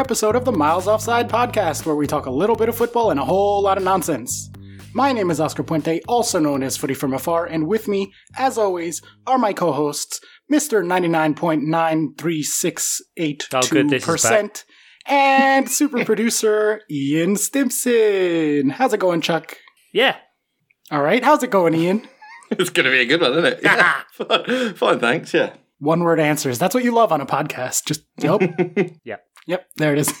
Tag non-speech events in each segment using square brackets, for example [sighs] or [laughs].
welcome to another episode of the Miles Offside podcast, where we talk a little bit of football and a whole lot of nonsense. My name is Oscar Puente, also known as Footy from Afar, and with me, as always, are my co-hosts, Mr. 99.93682% and super [laughs] producer Ian Stimson. How's it going, Chuck? Yeah. All right, how's it going, Ian? [laughs] It's going to be a good one, isn't it? [laughs] Yeah. fine, fine, thanks. Yeah. One word answers. That's what you love on a podcast. Just, yep. Yep. Yep, there it is.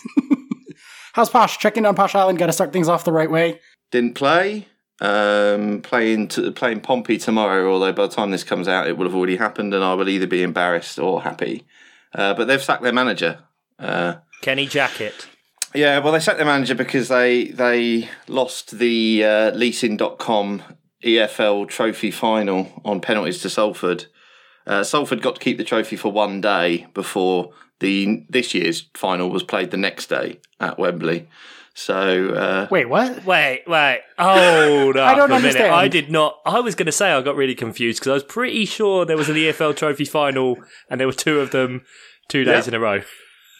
[laughs] How's Posh? Checking on Posh Island. Got to start things off the right way. Didn't play. Um, playing to, playing Pompey tomorrow. Although by the time this comes out, it will have already happened, and I will either be embarrassed or happy. Uh, but they've sacked their manager. Uh, Kenny Jackett. yeah, well, they sacked their manager because they they lost the uh, leasing.com EFL trophy final on penalties to Salford. Uh, Salford got to keep the trophy for one day before the this year's final was played the next day at Wembley. So uh, Wait, what? Wait, wait. Hold [laughs] up I don't a minute. understand. I did not. I was going to say I got really confused because I was pretty sure there was an EFL Trophy final and there were two of them two days Yeah. in a row.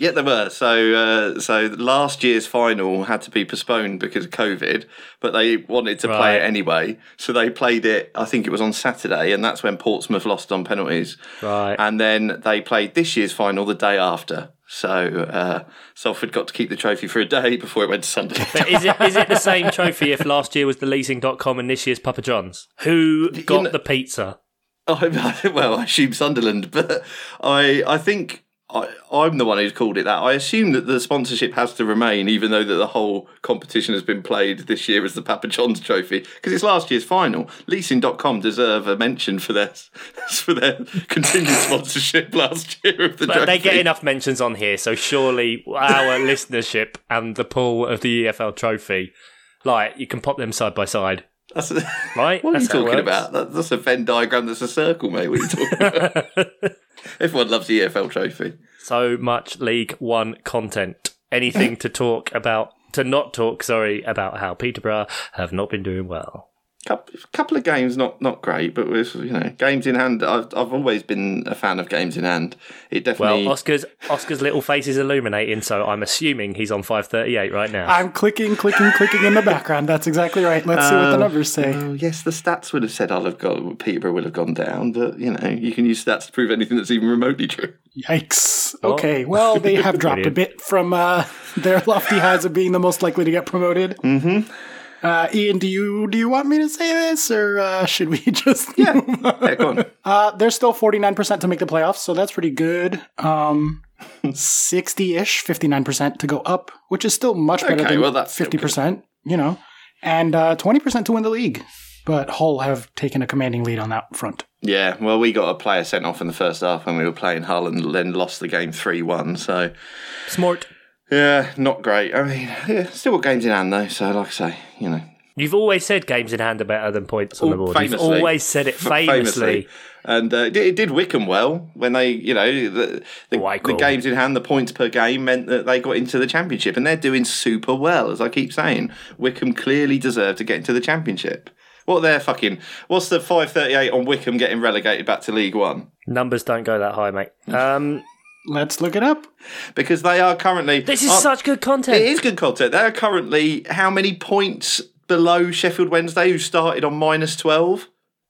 Yeah, there were. So, uh, so last year's final had to be postponed because of COVID, but they wanted to play it anyway. So they played it. I think it was on Saturday, and that's when Portsmouth lost on penalties. Right. And then they played this year's final the day after. So uh, Salford got to keep the trophy for a day before it went to Sunderland. [laughs] But is it is it the same trophy if last year was the leasing.com and this year's Papa John's? Who got know- the pizza? [laughs] I, well, I assume Sunderland, but I I think I, I'm the one who's called it that. I assume that the sponsorship has to remain, even though that the whole competition has been played this year as the Papa John's Trophy because it's last year's final. Leasing.com deserve a mention for their [laughs] for their continued sponsorship last year of the But trophy. they get enough mentions on here, so surely our [laughs] listenership and the pull of the EFL Trophy, like you can pop them side by side, That's, right? what are you That's it talking about? That, that's a Venn diagram. That's a circle, mate. What are you talking about? [laughs] Everyone loves the EFL Trophy. So much League One content. Anything to talk about, to not talk, sorry, about how Peterborough have not been doing well. Couple, couple of games not not great, but with you know games in hand. I've I've always been a fan of games in hand. It definitely. Well, Oscar's Oscar's little face is illuminating, so I'm assuming he's on 538 right now. I'm clicking, clicking, clicking in the background. That's exactly right. Let's see what the numbers say. Oh, yes, the stats would have said I'll have got Peterborough will have gone down, but you know you can use stats to prove anything that's even remotely true. Yikes. Okay, well, they have [laughs] dropped a bit from uh, [laughs] their lofty highs of being the most likely to get promoted. Mm-hmm. Uh, Ian, do you do you want me to say this, or uh, should we [laughs] just? Yeah, yeah, go on. Uh, they're still forty nine percent to make the playoffs, so that's pretty good. Um, sixty ish, fifty nine percent to go up, which is still much better Okay, than well, fifty percent. You know, and uh, twenty percent to win the league. But Hull have taken a commanding lead on that front. Yeah, well, we got a player sent off in the first half when we were playing Hull, and then lost the game three one. So Smart. Yeah, not great. I mean, yeah, still got games in hand though. So like I say, you know, You've always said games in hand are better than points on the Oh, board. You've always said it [laughs] F- famously. And uh, it, did, it did Wycombe well when they, you know, the, the, the games in hand, the points per game meant that they got into the championship, and they're doing super well. As I keep saying, Wycombe clearly deserve to get into the championship. What they're fucking? What's the five thirty eight on Wycombe getting relegated back to League One? Numbers don't go that high, mate. [laughs] Um, Let's look it up. Because they are currently. this is are- such good content. It is good content. They are currently how many points below Sheffield Wednesday, who started on minus twelve?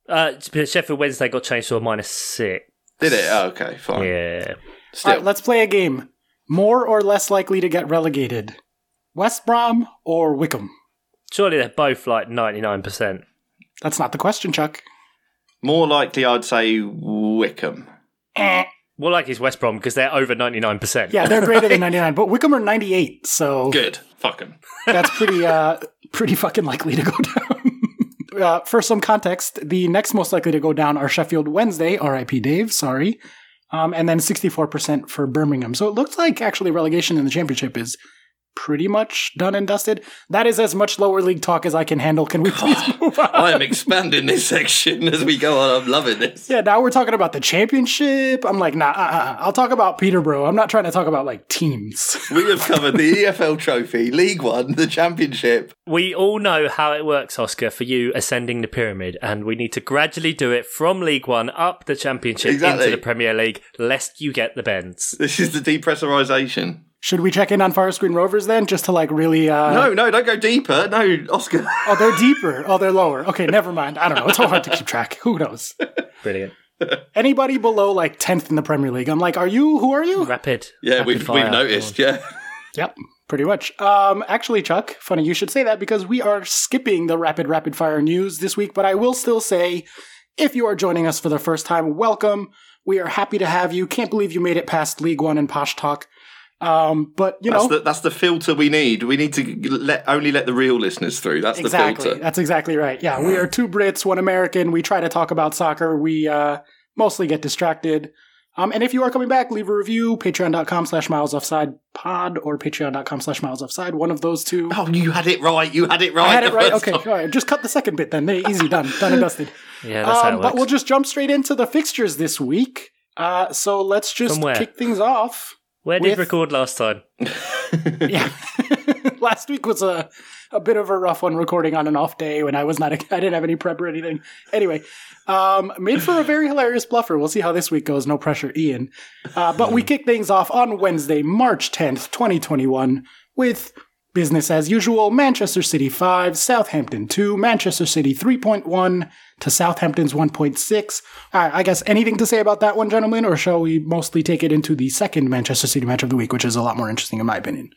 Uh, Sheffield Wednesday got changed to a minus six. Did it? Oh, okay, fine. Yeah. Still, All right, let's play a game. More or less likely to get relegated? West Brom or Wycombe? Surely they're both like 99%. That's not the question, Chuck. more likely, I'd say Wycombe. More like it's West Brom because they're over 99%. Yeah, they're greater than [laughs] 99, but Wycombe are 98, so Good. Fuck 'em. that's pretty uh pretty fucking likely to go [laughs] down. uh, for some context, the next most likely to go down are Sheffield Wednesday, RIP Dave, sorry. Um, and then 64% for Birmingham. So it looks like actually relegation in the championship is pretty much done and dusted. That is as much lower league talk as I can handle. Can we please move on? I am expanding this section as we go on. I'm loving this. Yeah, now we're talking about the championship. I'm like, nah, uh, uh, I'll talk about Peterborough. I'm not trying to talk about like teams. [laughs] We have covered the EFL Trophy, League One, the Championship. We all know how it works, Oscar, for you ascending the pyramid, and we need to gradually do it from League One up the Championship Exactly. into the Premier League, lest you get the bends. This is the depressurization. Should we check in on Forest Green Rovers then, just to like really? Uh... No, no, don't go deeper. No, Oscar. Oh, they're deeper. Oh, they're lower. Okay, never mind. I don't know. It's so hard to keep track. Who knows? Brilliant. Anybody below like tenth in the Premier League? I'm like, are you? Who are you? Rapid. Yeah, rapid we've we've noticed. Yeah. Yep, pretty much. Um, actually, Chuck, funny you should say that because we are skipping the rapid rapid fire news this week, but I will still say, if you are joining us for the first time, welcome. We are happy to have you. Can't believe you made it past League One and Posh Talk. Um, but you That's know, the that's the filter we need. We need to let only let the real listeners through. That's the exactly. filter. That's exactly right. Yeah, we are two Brits, one American. We try to talk about soccer. We uh, mostly get distracted. Um, and if you are coming back, leave a review. Patreon.com slash miles offside pod or patreon.com slash miles offside. One of those two. Oh, you had it right. You had it right. I had it right. Okay, time. all right. Just cut the second bit then. There, Easy, done, done and dusted. [laughs] Yeah, that's how it Um, works. but we'll just jump straight into the fixtures this week. Uh, so let's just From where? kick things off. Where did with- record last time? [laughs] Yeah, [laughs] last week was a a bit of a rough one recording on an off day when I was not [laughs] I didn't have any prep or anything. Anyway, um, made for a very hilarious bluffer. We'll see how this week goes. No pressure, Ian. Uh, but we kick things off on Wednesday, March tenth, twenty twenty one, with business as usual. Manchester City five, Southampton two, Manchester City three point one to Southampton's one point six. All right, I guess anything to say about that one, gentlemen, or shall we mostly take it into the second Manchester City match of the week, which is a lot more interesting in my opinion.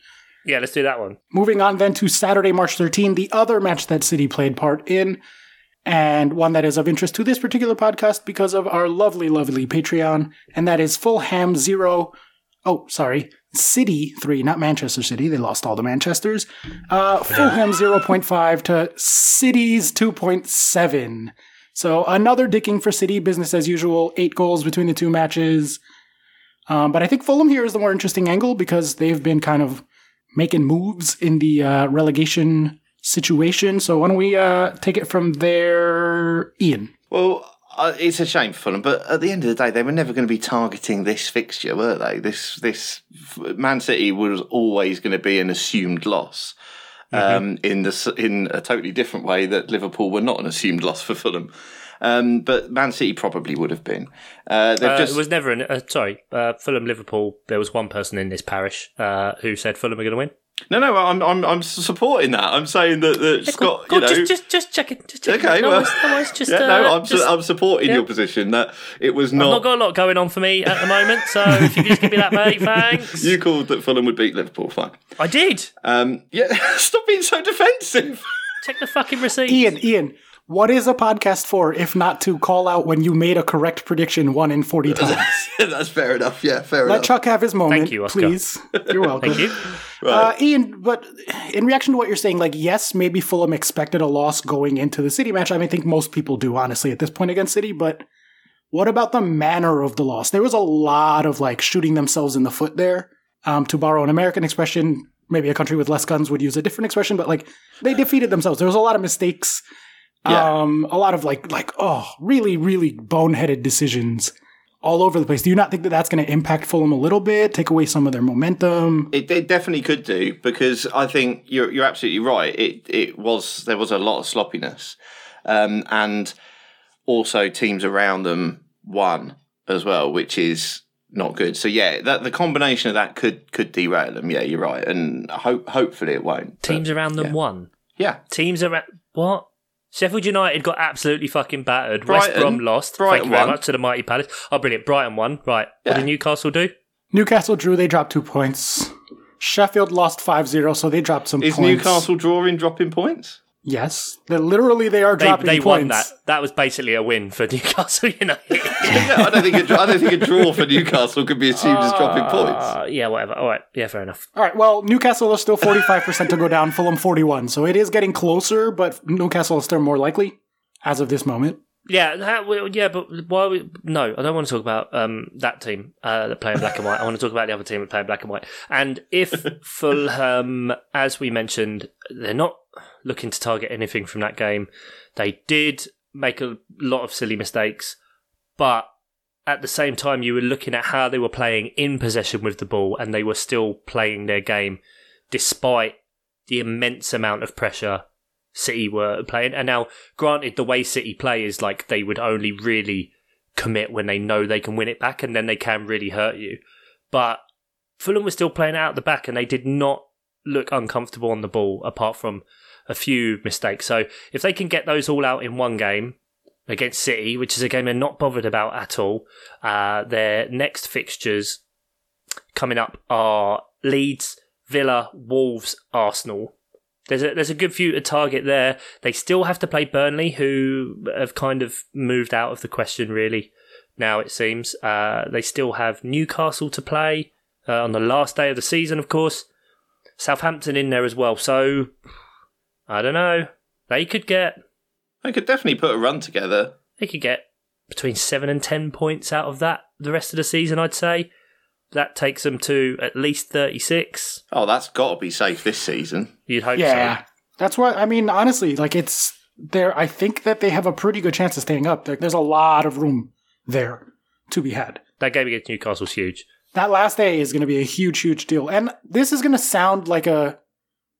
Yeah, let's do that one. Moving on then to Saturday, March 13, the other match that City played part in, and one that is of interest to this particular podcast because of our lovely, lovely Patreon, and that is Fulham 0. Oh, sorry. City 3, not Manchester City. They lost all the Manchesters. Uh, Fulham 0.5 to City's 2.7. So another dicking for City, business as usual. Eight goals between the two matches. Um, but I think Fulham here is the more interesting angle because they've been kind of making moves in the uh, relegation situation. So why don't we uh, take it from there, Ian? Well, uh, it's a shame for Fulham, but at the end of the day, they were never going to be targeting this fixture, were they? This this Man City was always going to be an assumed loss. Um, in the in a totally different way that Liverpool were not an assumed loss for Fulham, um, but Man City probably would have been. Uh, Uh, just it was never an. Uh, sorry, uh, Fulham Liverpool. There was one person in this parish uh, who said Fulham are going to win. No, no. I'm I'm I'm supporting that. I'm saying that, that Scott, Go you know, just, just, just check it. Just check Okay, it. No, well- worries, no worries, just, [laughs] yeah, uh, no, I'm, su- I'm supporting yeah. your position that it was not. I've not. not got a lot going on for me at the moment, so if you could just give me that, mate, [laughs] thanks. you called that Fulham would beat Liverpool. Fine. I did. Um, yeah, [laughs] stop being so defensive. Check the fucking receipt. Ian, Ian, what is a podcast for if not to call out when you made a correct prediction one in 40 times? [laughs] That's fair enough. Yeah, fair Let enough. Chuck have his moment, Thank you, Oscar. please. You're [laughs] welcome. Thank you. Uh, Ian, but in reaction to what you're saying, like, yes, maybe Fulham expected a loss going into the City match. I mean, I think most people do, honestly, at this point against City, but what about the manner of the loss? There was a lot of, like, shooting themselves in the foot there. Um, to borrow an American expression, maybe a country with less guns would use a different expression, but, like, they defeated themselves. There was a lot of mistakes. Yeah. Um, a lot of, like, like, oh, really, really boneheaded decisions all over the place. Do you not think that that's going to impact Fulham a little bit, take away some of their momentum? It, it definitely could do because I think you're you're absolutely right. It it was there was a lot of sloppiness, um, and also teams around them won as well, which is not good. So yeah, that the combination of that could could derail them. Yeah, you're right, and hope hopefully it won't. But, Teams around them yeah. won. yeah, Teams around what? Sheffield United got absolutely fucking battered. West Brom lost. Brighton Thank you very won. much to the mighty Palace. Oh, brilliant! Brighton won. Right. What Yeah. did Newcastle do? Newcastle drew, they dropped two points. Sheffield lost 5 0, so they dropped some is points. Newcastle drawing dropping points? Yes. They, literally, they are They, dropping they points. won that. That was basically a win for [laughs] Newcastle United. [laughs] yeah, I don't think a, I don't think a draw for Newcastle could be assumed as dropping points. Uh, yeah, whatever. All right. Yeah, fair enough. All right, well, Newcastle is still 45% to go down, Fulham 41. So it is getting closer, but Newcastle is still more likely as of this moment. Yeah, that, yeah, but why? We, no, I don't want to talk about um, that team uh, that play in black and white. I want to talk about the other team that play in black and white. And if [laughs] Fulham, as we mentioned, they're not looking to target anything from that game. They did make a lot of silly mistakes, but at the same time, you were looking at how they were playing in possession with the ball, and they were still playing their game despite the immense amount of pressure City were playing. And now, granted, the way City play is like they would only really commit when they know they can win it back, and then they can really hurt you. But Fulham was still playing out the back, and they did not look uncomfortable on the ball, apart from a few mistakes. So if they can get those all out in one game against City, which is a game they're not bothered about at all, uh, their next fixtures coming up are Leeds, Villa, Wolves, Arsenal. There's a there's a good few to target there. They still have to play Burnley, who have kind of moved out of the question really. Now it seems uh, they still have Newcastle to play uh, on the last day of the season, of course. Southampton in there as well. So I don't know. They could get They could definitely put a run together. they could get between seven and ten points out of that the rest of the season. I'd say that takes them to at least thirty six. Oh, that's got to be safe this season. You'd hope Yeah, so. that's what I mean. Honestly, like it's there. I think that they have a pretty good chance of staying up. There, there's a lot of room there to be had. That game against Newcastle's huge. That last day is going to be a huge, huge deal. And this is going to sound like a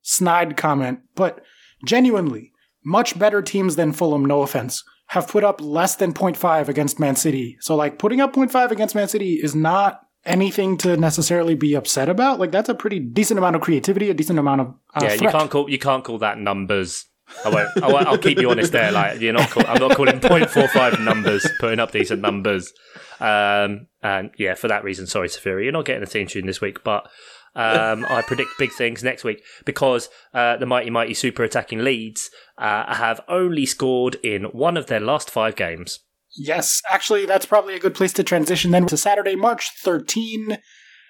snide comment, but genuinely, much better teams than Fulham, no offense, have put up less than 0.5 against Man City. So, like, putting up 0.5 against Man City is not anything to necessarily be upset about. Like, that's a pretty decent amount of creativity, a decent amount of uh, yeah, you can't call you can't call that numbers. I won't. I won't I'll keep you honest there. Like you're not. Call, I'm not calling 0.45 numbers. Putting up decent numbers. Um, and yeah, for that reason, sorry, Safira, you're not getting a theme tune this week, but. Um, I predict big things next week because uh, the mighty mighty super attacking Leeds uh, have only scored in one of their last five games. Yes, actually, that's probably a good place to transition then to Saturday, March 13,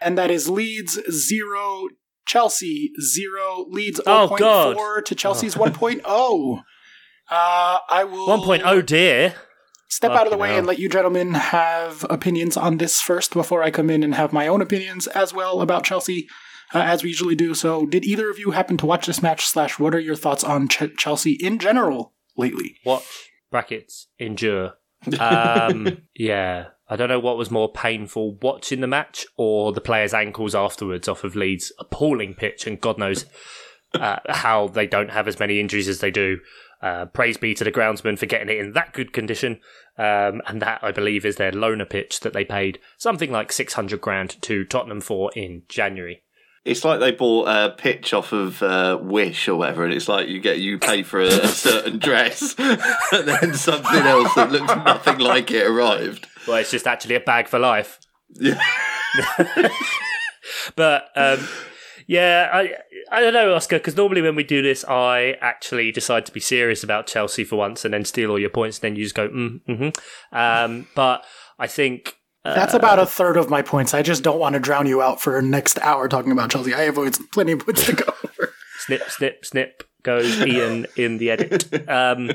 and that is Leeds 0, Chelsea 0, Leeds Oh, 0.4 God. to Chelsea's 1.0. Uh, I will 1.0 oh dear. Step out of the way and let you gentlemen have opinions on this first before I come in and have my own opinions as well about Chelsea, uh, as we usually do. So, did either of you happen to watch this match? Slash, what are your thoughts on Ch- Chelsea in general lately? Watch brackets endure. Um, [laughs] yeah, I don't know what was more painful, watching the match or the players' ankles afterwards off of Leeds' appalling pitch, and God knows uh, how they don't have as many injuries as they do. Uh, praise be to the groundsman for getting it in that good condition, um, and that I believe is their loaner pitch that they paid something like six hundred grand to Tottenham for in January. It's like they bought a pitch off of uh, Wish or whatever, and it's like you get you pay for a, a certain dress, [laughs] and then something else that looks nothing like it arrived. Well, it's just actually a bag for life. Yeah. [laughs] But um, yeah, I I don't know, Oscar, because normally when we do this, I actually decide to be serious about Chelsea for once, and then steal all your points, and then you just go, mm, mm-hmm. Um, [laughs] but I think That's about a third of my points. I just don't want to drown you out for next hour talking about Chelsea. I have always plenty of points to go over. [laughs] snip, snip, snip goes Ian in the edit. Um,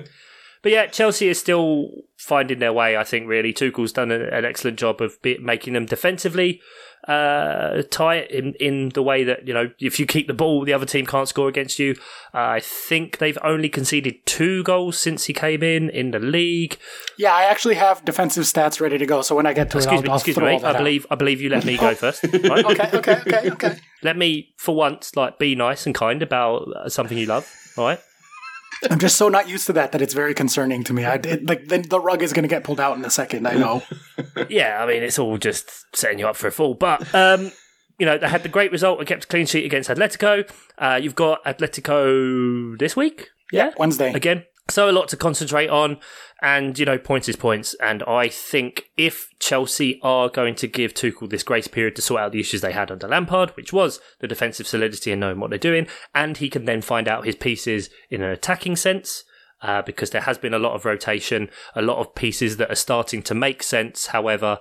but yeah, Chelsea is still finding their way. I think really Tuchel's done an, an excellent job of be, making them defensively uh, tight in in the way that you know if you keep the ball, the other team can't score against you. Uh, I think they've only conceded two goals since he came in in the league. Yeah, I actually have defensive stats ready to go. So when I get to Excuse it, me, I'll, I'll excuse me. I out. believe I believe you let me go first. [laughs] Right? Okay, okay, okay, okay. Let me for once like be nice and kind about something you love. All right. I'm just so not used to that that it's very concerning to me. I did like the, the rug is going to get pulled out in a second. I know. [laughs] yeah, I mean, it's all just setting you up for a fall. But, um, you know, they had the great result and kept a clean sheet against Atletico. Uh, you've got Atletico this week. Yeah, Wednesday. Again. So a lot to concentrate on. And, you know, points is points. And I think if Chelsea are going to give Tuchel this grace period to sort out the issues they had under Lampard, which was the defensive solidity and knowing what they're doing, and he can then find out his pieces in an attacking sense, uh, because there has been a lot of rotation, a lot of pieces that are starting to make sense. However,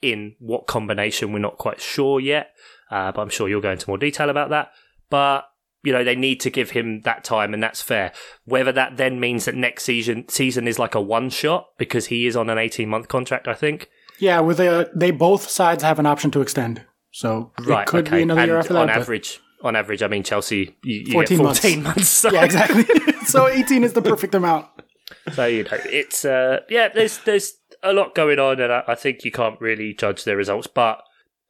in what combination, we're not quite sure yet. Uh, but I'm sure you'll go into more detail about that. But you know they need to give him that time, and that's fair. Whether that then means that next season season is like a one shot because he is on an 18 month contract, I think. Yeah, with a, they both sides have an option to extend, so Right, it could okay. be another and year after that. on average, on average, I mean Chelsea, you, you 14 get months. 14 [laughs] months. so- yeah, exactly. [laughs] so 18 is the perfect amount. So you know, it's uh, yeah. There's there's a lot going on, and I, I think you can't really judge their results. But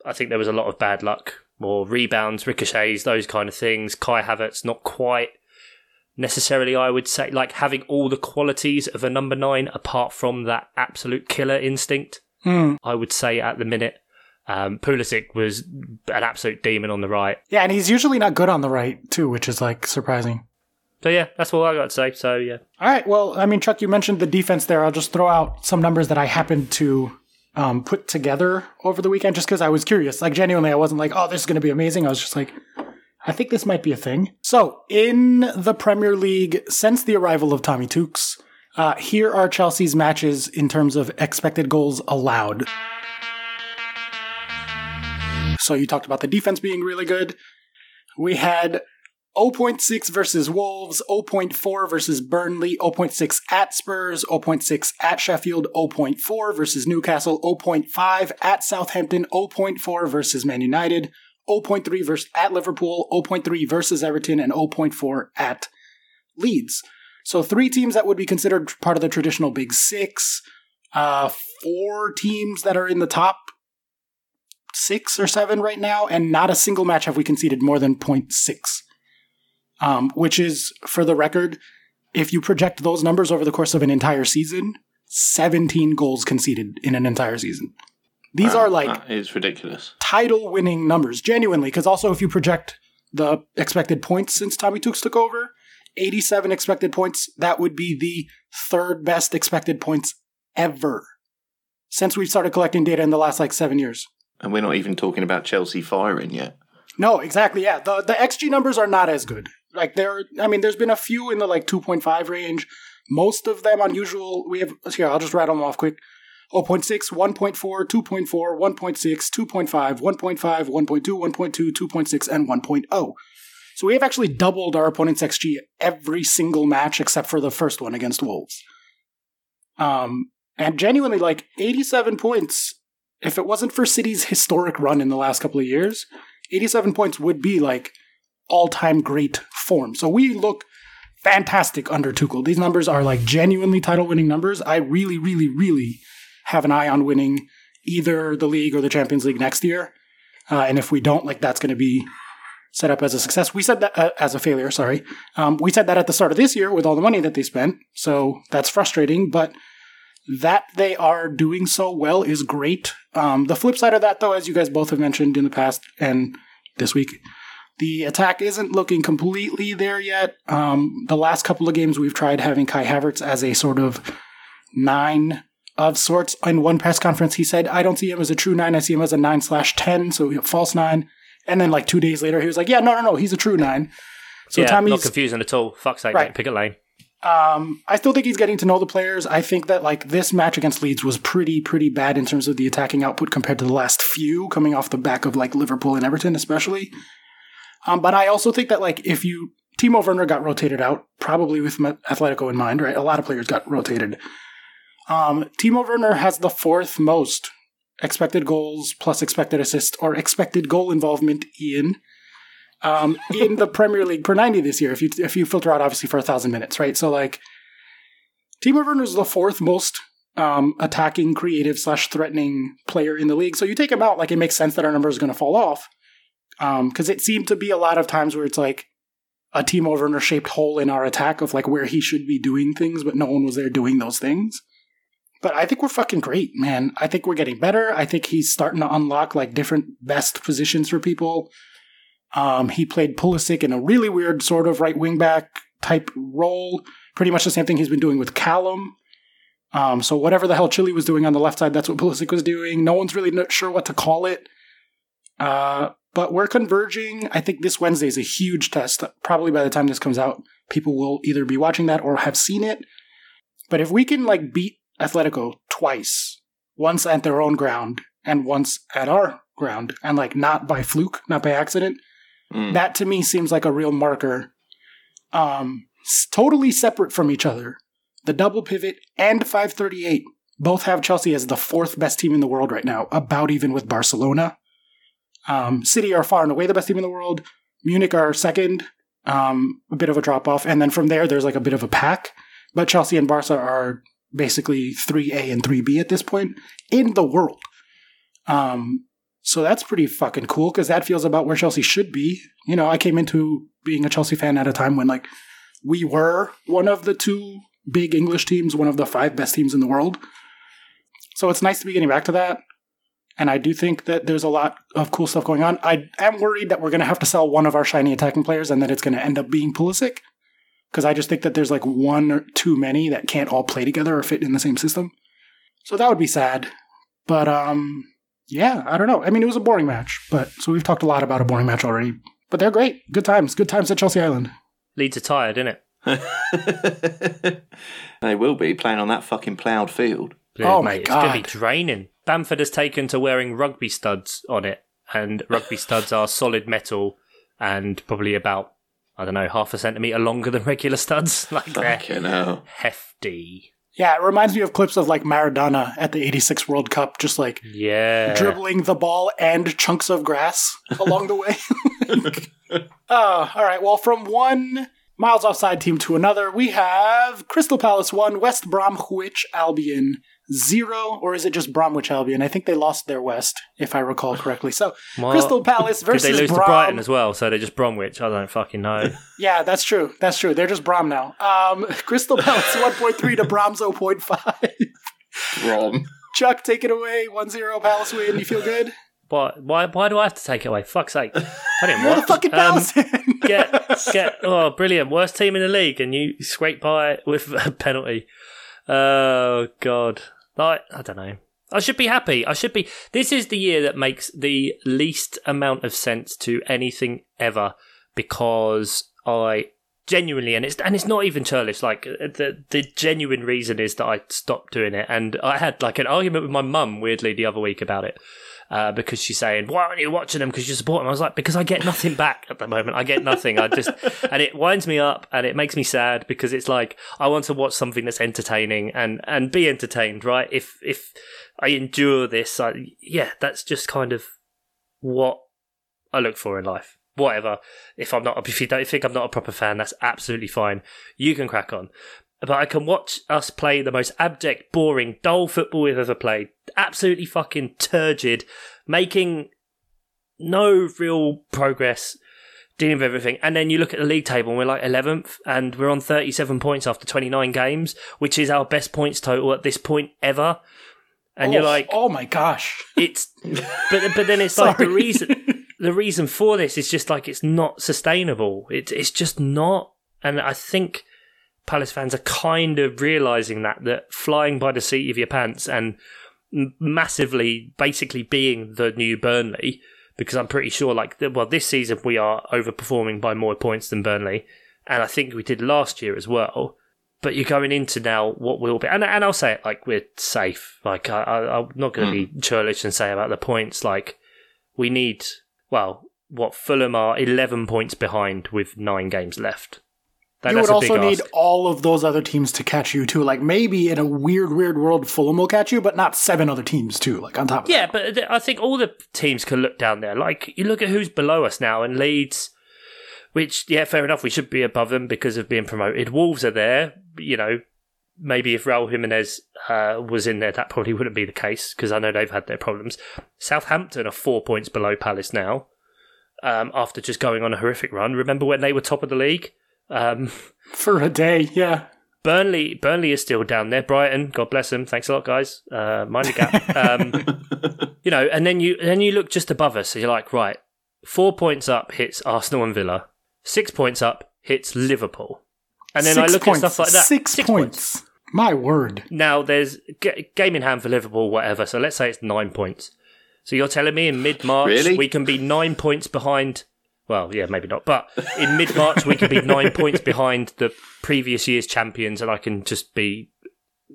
I think there was a lot of bad luck, more rebounds, ricochets, those kind of things. Kai Havertz not quite necessarily. I would say like having all the qualities of a number nine, apart from that absolute killer instinct. Hmm. I would say at the minute. Um, Pulisic was an absolute demon on the right. Yeah, and he's usually not good on the right too, which is like surprising. So yeah, that's all I got to say. So yeah, All right. Well, I mean, Chuck, you mentioned the defense there. I'll just throw out some numbers that I happened to um, put together over the weekend just because I was curious. Like, genuinely, I wasn't like, oh, this is going to be amazing. I was just like, I think this might be a thing. So, in the Premier League, since the arrival of Tommy Tukes, uh, here are Chelsea's matches in terms of expected goals allowed. So, you talked about the defense being really good. We had 0.6 versus Wolves, 0.4 versus Burnley, 0.6 at Spurs, 0.6 at Sheffield, 0.4 versus Newcastle, 0.5 at Southampton, 0.4 versus Man United, 0.3 versus at Liverpool, 0.3 versus Everton, and 0.4 at Leeds. So three teams that would be considered part of the traditional Big Six, uh, four teams that are in the top six or seven right now, and not a single match have we conceded more than 0.6 um, which is, for the record, if you project those numbers over the course of an entire season, 17 goals conceded in an entire season. These Wow, are like is ridiculous. title winning numbers, genuinely, because also if you project the expected points since Tommy Tukes took over, 87 expected points, that would be the third best expected points ever since we've started collecting data in the last like seven years. And we're not even talking about Chelsea firing yet. No, exactly. Yeah, the the XG numbers are not as good. Like there, I mean, there's been a few in the like 2.5 range. Most of them unusual. We have here. I'll just rattle them off quick. 0.6, 1.4, 2.4, 1.6, 2.5, 1.5, 1.2, 1.2, 2.6, and 1.0. So we have actually doubled our opponent's XG every single match except for the first one against Wolves. Um, and genuinely, like 87 points. If it wasn't for City's historic run in the last couple of years, 87 points would be like all time great form. So we look fantastic under Tuchel. These numbers are like genuinely title winning numbers. I really, really, really have an eye on winning either the league or the Champions League next year. Uh, and if we don't, like that's going to be set up as a success. We said that uh, as a failure, sorry. Um, we said that at the start of this year with all the money that they spent. So that's frustrating, but that they are doing so well is great. Um, the flip side of that, though, as you guys both have mentioned in the past and this week, the attack isn't looking completely there yet. Um, the last couple of games we've tried having Kai Havertz as a sort of nine of sorts. In one press conference, he said, "I don't see him as a true nine. I see him as a nine slash ten, so a false nine." And then like two days later, he was like, "Yeah, no, no, no, he's a true nine. So yeah, not confusing at all. Fuck's sake, Right. mate. Pick a lane. um, I still think he's getting to know the players. I think that like this match against Leeds was pretty pretty bad in terms of the attacking output compared to the last few, coming off the back of like Liverpool and Everton, especially. Um, but I also think that like if you Timo Werner got rotated out, probably with Atletico in mind, right? A lot of players got rotated. Um, Timo Werner has the fourth most expected goals plus expected assist or expected goal involvement in um, in the [laughs] Premier League per 90 this year, if you if you filter out obviously for a thousand minutes, right? So like Timo Werner is the fourth most um, attacking, creative slash threatening player in the league. So you take him out, like it makes sense that our number is going to fall off because it seemed to be a lot of times where it's like a Timo Werner shaped hole in our attack of like where he should be doing things, but no one was there doing those things. But I think we're fucking great, man. I think we're getting better. I think he's starting to unlock like different best positions for people. Um, he played Pulisic in a really weird sort of right wing back type role. Pretty much the same thing he's been doing with Callum. Um, so whatever the hell Chile was doing on the left side, that's what Pulisic was doing. No one's really sure what to call it. Uh, but we're converging. I think this Wednesday is a huge test. Probably by the time this comes out, people will either be watching that or have seen it. But if we can like beat Atletico twice, once at their own ground and once at our ground, and like not by fluke, not by accident, Mm. that to me seems like a real marker. Um, totally separate from each other. The double pivot and 538 both have Chelsea as the fourth best team in the world right now, about even with Barcelona. Um, City are far and away the best team in the world. Munich are second, um, a bit of a drop off, and then from there there's like a bit of a pack. But Chelsea and Barca are basically 3A and 3B at this point in the world. Um, so that's pretty fucking cool because that feels about where Chelsea should be. You know, I came into being a Chelsea fan at a time when like we were one of the two big English teams, one of the five best teams in the world. So it's nice to be getting back to that. And I do think that there's a lot of cool stuff going on. I am worried that we're going to have to sell one of our shiny attacking players and that it's going to end up being Pulisic. Because I just think that there's like one or too many that can't all play together or fit in the same system. So that would be sad. But um, yeah, I don't know. I mean, it was a boring match, but so we've talked a lot about a boring match already. But they're great. Good times. Good times at Chelsea Island. Leeds are tired, isn't it? [laughs] [laughs] they will be playing on that fucking ploughed field. Oh my mate, It's going to be draining. Bamford has taken to wearing rugby studs on it, and rugby [laughs] studs are solid metal and probably about, I don't know, half a centimetre longer than regular studs. [laughs] Like they're Fucking hell. hefty. Yeah, it reminds me of clips of like Maradona at the 86 World Cup, just like Yeah. dribbling the ball and chunks of grass along the way. uh, [laughs] all right, well, from one miles offside team to another, we have Crystal Palace 1, West Bromwich Albion 0, or is it just Bromwich Albion? I think they lost their West, if I recall correctly. So, Well, Crystal Palace [laughs] Did versus they lose Brom. to Brighton as well? So they're just Bromwich. I don't fucking know. [laughs] Yeah, that's true. That's true. They're just Brom now. Um, [laughs] Crystal Palace 1.3 to Brom's 0.5. Rom. Chuck, take it away. 1-0 Palace win. You feel good? why, why, why do I have to take it away? Fuck's sake. I didn't You're the watch. fucking Um, Palace fan. get get oh brilliant worst team in the league and you scrape by it with a penalty oh god like i don't know. I should be happy. I should be this is the year that makes the least amount of sense to anything ever because i genuinely and it's and it's not even churlish like uh, the the genuine reason is that i stopped doing it and i had like an argument with my mum weirdly the other week about it uh, because she's saying, "Why aren't you watching them? Because you support them." I was like, "Because I get nothing back at the moment. I get nothing. I just [laughs] and it winds me up and it makes me sad because it's like I want to watch something that's entertaining and and be entertained, right? If if I endure this, I, yeah, that's just kind of what I look for in life. Whatever. If I'm not, if you don't think I'm not a proper fan, that's absolutely fine. You can crack on. But I can watch us play the most abject, boring, dull football we've ever played. Absolutely fucking turgid, making no real progress, dealing with everything. And then you look at the league table and we're like 11th and we're on 37 points after 29 games, which is our best points total at this point ever. And you're Oh, like, oh my gosh. it's but but then it's [laughs] like the reason [laughs] the reason for this is just like it's not sustainable. It's it's just not, and I think Palace fans are kind of realizing that that flying by the seat of your pants and massively basically being the new Burnley because I'm pretty sure like well this season we are overperforming by more points than Burnley and I think we did last year as well but you're going into now what will be, and, and I'll say it like we're safe. Like I, I, I'm not going to be hmm. churlish and say about the points. Like we need, well, what Fulham are 11 points behind with nine games left. That, you would also need ask. all of those other teams to catch you too. Like maybe in a weird, weird world, Fulham will catch you, but not seven other teams too. Like on top of Yeah, that. but I think all the teams can look down there. Like you look at who's below us now, and Leeds, which yeah, fair enough, we should be above them because of being promoted. Wolves are there, you know. Maybe if Raul Jimenez uh, was in there, that probably wouldn't be the case because I know they've had their problems. Southampton are four points below Palace now, um, after just going on a horrific run. Remember when they were top of the league? Um, [laughs] For a day, yeah. Burnley, Burnley is still down there. Brighton, God bless them. Thanks a lot, guys. Uh, mind the gap. Um, [laughs] you know, and then you then you look just above us, and you're like, right, four points up hits Arsenal and Villa. Six points up hits Liverpool, and then Six I look points. at stuff like that. Six, points. My word. Now there's g- game in hand for Liverpool, whatever. So let's say it's nine points. So you're telling me in mid March Really? we can be nine points behind? Well, yeah, maybe not. But in mid March we could be [laughs] nine points behind the previous year's champions, and I can just be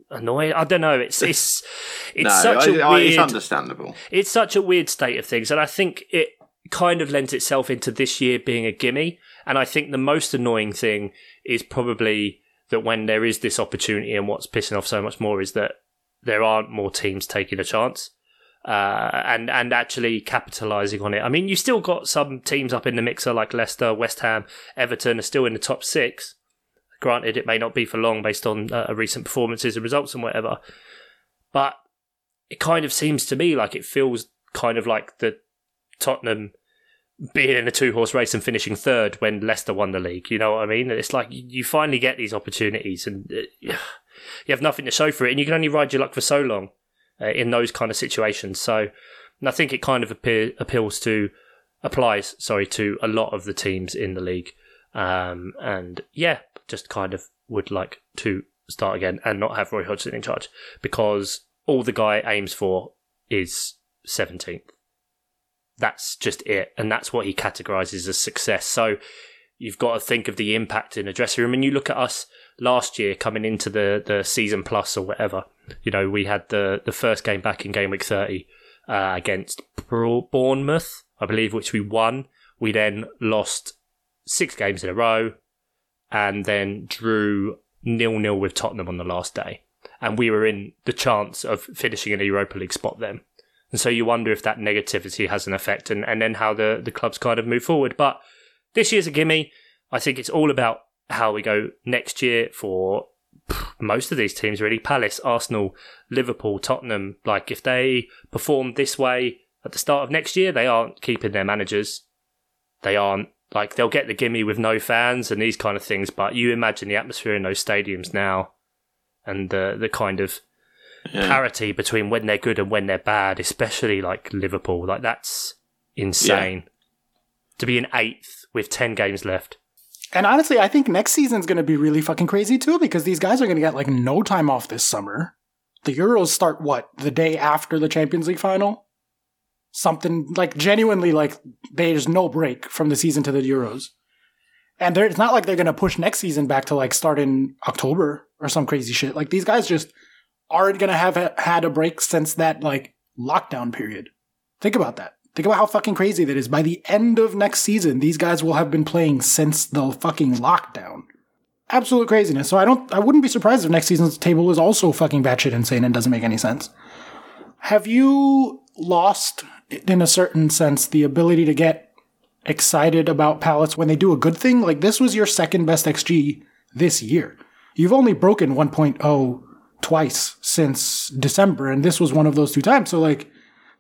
annoyed. I don't know. It's it's [laughs] it's no, such a I- weird. it's understandable. it's such a weird state of things, and I think it kind of lends itself into this year being a gimme. And I think the most annoying thing is probably that when there is this opportunity, and what's pissing off so much more is that there aren't more teams taking a chance. Uh, and and actually capitalising on it. I mean, you still got some teams up in the mixer like Leicester, West Ham, Everton are still in the top six. Granted, it may not be for long based on uh, recent performances and results and whatever, but it kind of seems to me like it feels kind of like the Tottenham being in a two horse race and finishing third when Leicester won the league. You know what I mean? It's like you finally get these opportunities and uh, [sighs] you have nothing to show for it, and you can only ride your luck for so long uh, in those kind of situations. So I think it kind of appear, appeals to, applies, sorry, to a lot of the teams in the league. Um, and yeah, just kind of would like to start again and not have Roy Hodgson in charge because all the guy aims for is 17th. That's just it. And that's what he categorizes as success. So you've got to think of the impact in a dressing room. And you look at us last year coming into the, the season plus or whatever. You know, we had the, the first game back in game week 30 uh, against Bournemouth, I believe, which we won. We then lost six games in a row and then drew nil nil with Tottenham on the last day. And we were in the chance of finishing in a Europa League spot then. And so you wonder if that negativity has an effect and, and then how the, the clubs kind of move forward. But this year's a gimme. I think it's all about how we go next year for most of these teams, really. Palace, Arsenal, Liverpool, Tottenham. Like, if they perform this way at the start of next year, they aren't keeping their managers. They aren't, like, they'll get the gimme with no fans and these kind of things. But you imagine the atmosphere in those stadiums now and the, the kind of yeah. parity between when they're good and when they're bad, especially like Liverpool. Like, that's insane. Yeah. To be in eighth with 10 games left. And honestly, I think next season's going to be really fucking crazy too because these guys are going to get like no time off this summer. The Euros start what? The day after the Champions League final? Something like genuinely like there's no break from the season to the Euros. And it's not like they're going to push next season back to like start in October or some crazy shit. Like these guys just aren't going to have had a break since that like lockdown period. Think about that. Think about how fucking crazy that is. By the end of next season, these guys will have been playing since the fucking lockdown. Absolute craziness. So I don't, I wouldn't be surprised if next season's table is also fucking batshit insane and doesn't make any sense. Have you lost, in a certain sense, the ability to get excited about Palace when they do a good thing? Like this was your second best XG this year. You've only broken 1.0 twice since December, and this was one of those two times. So like,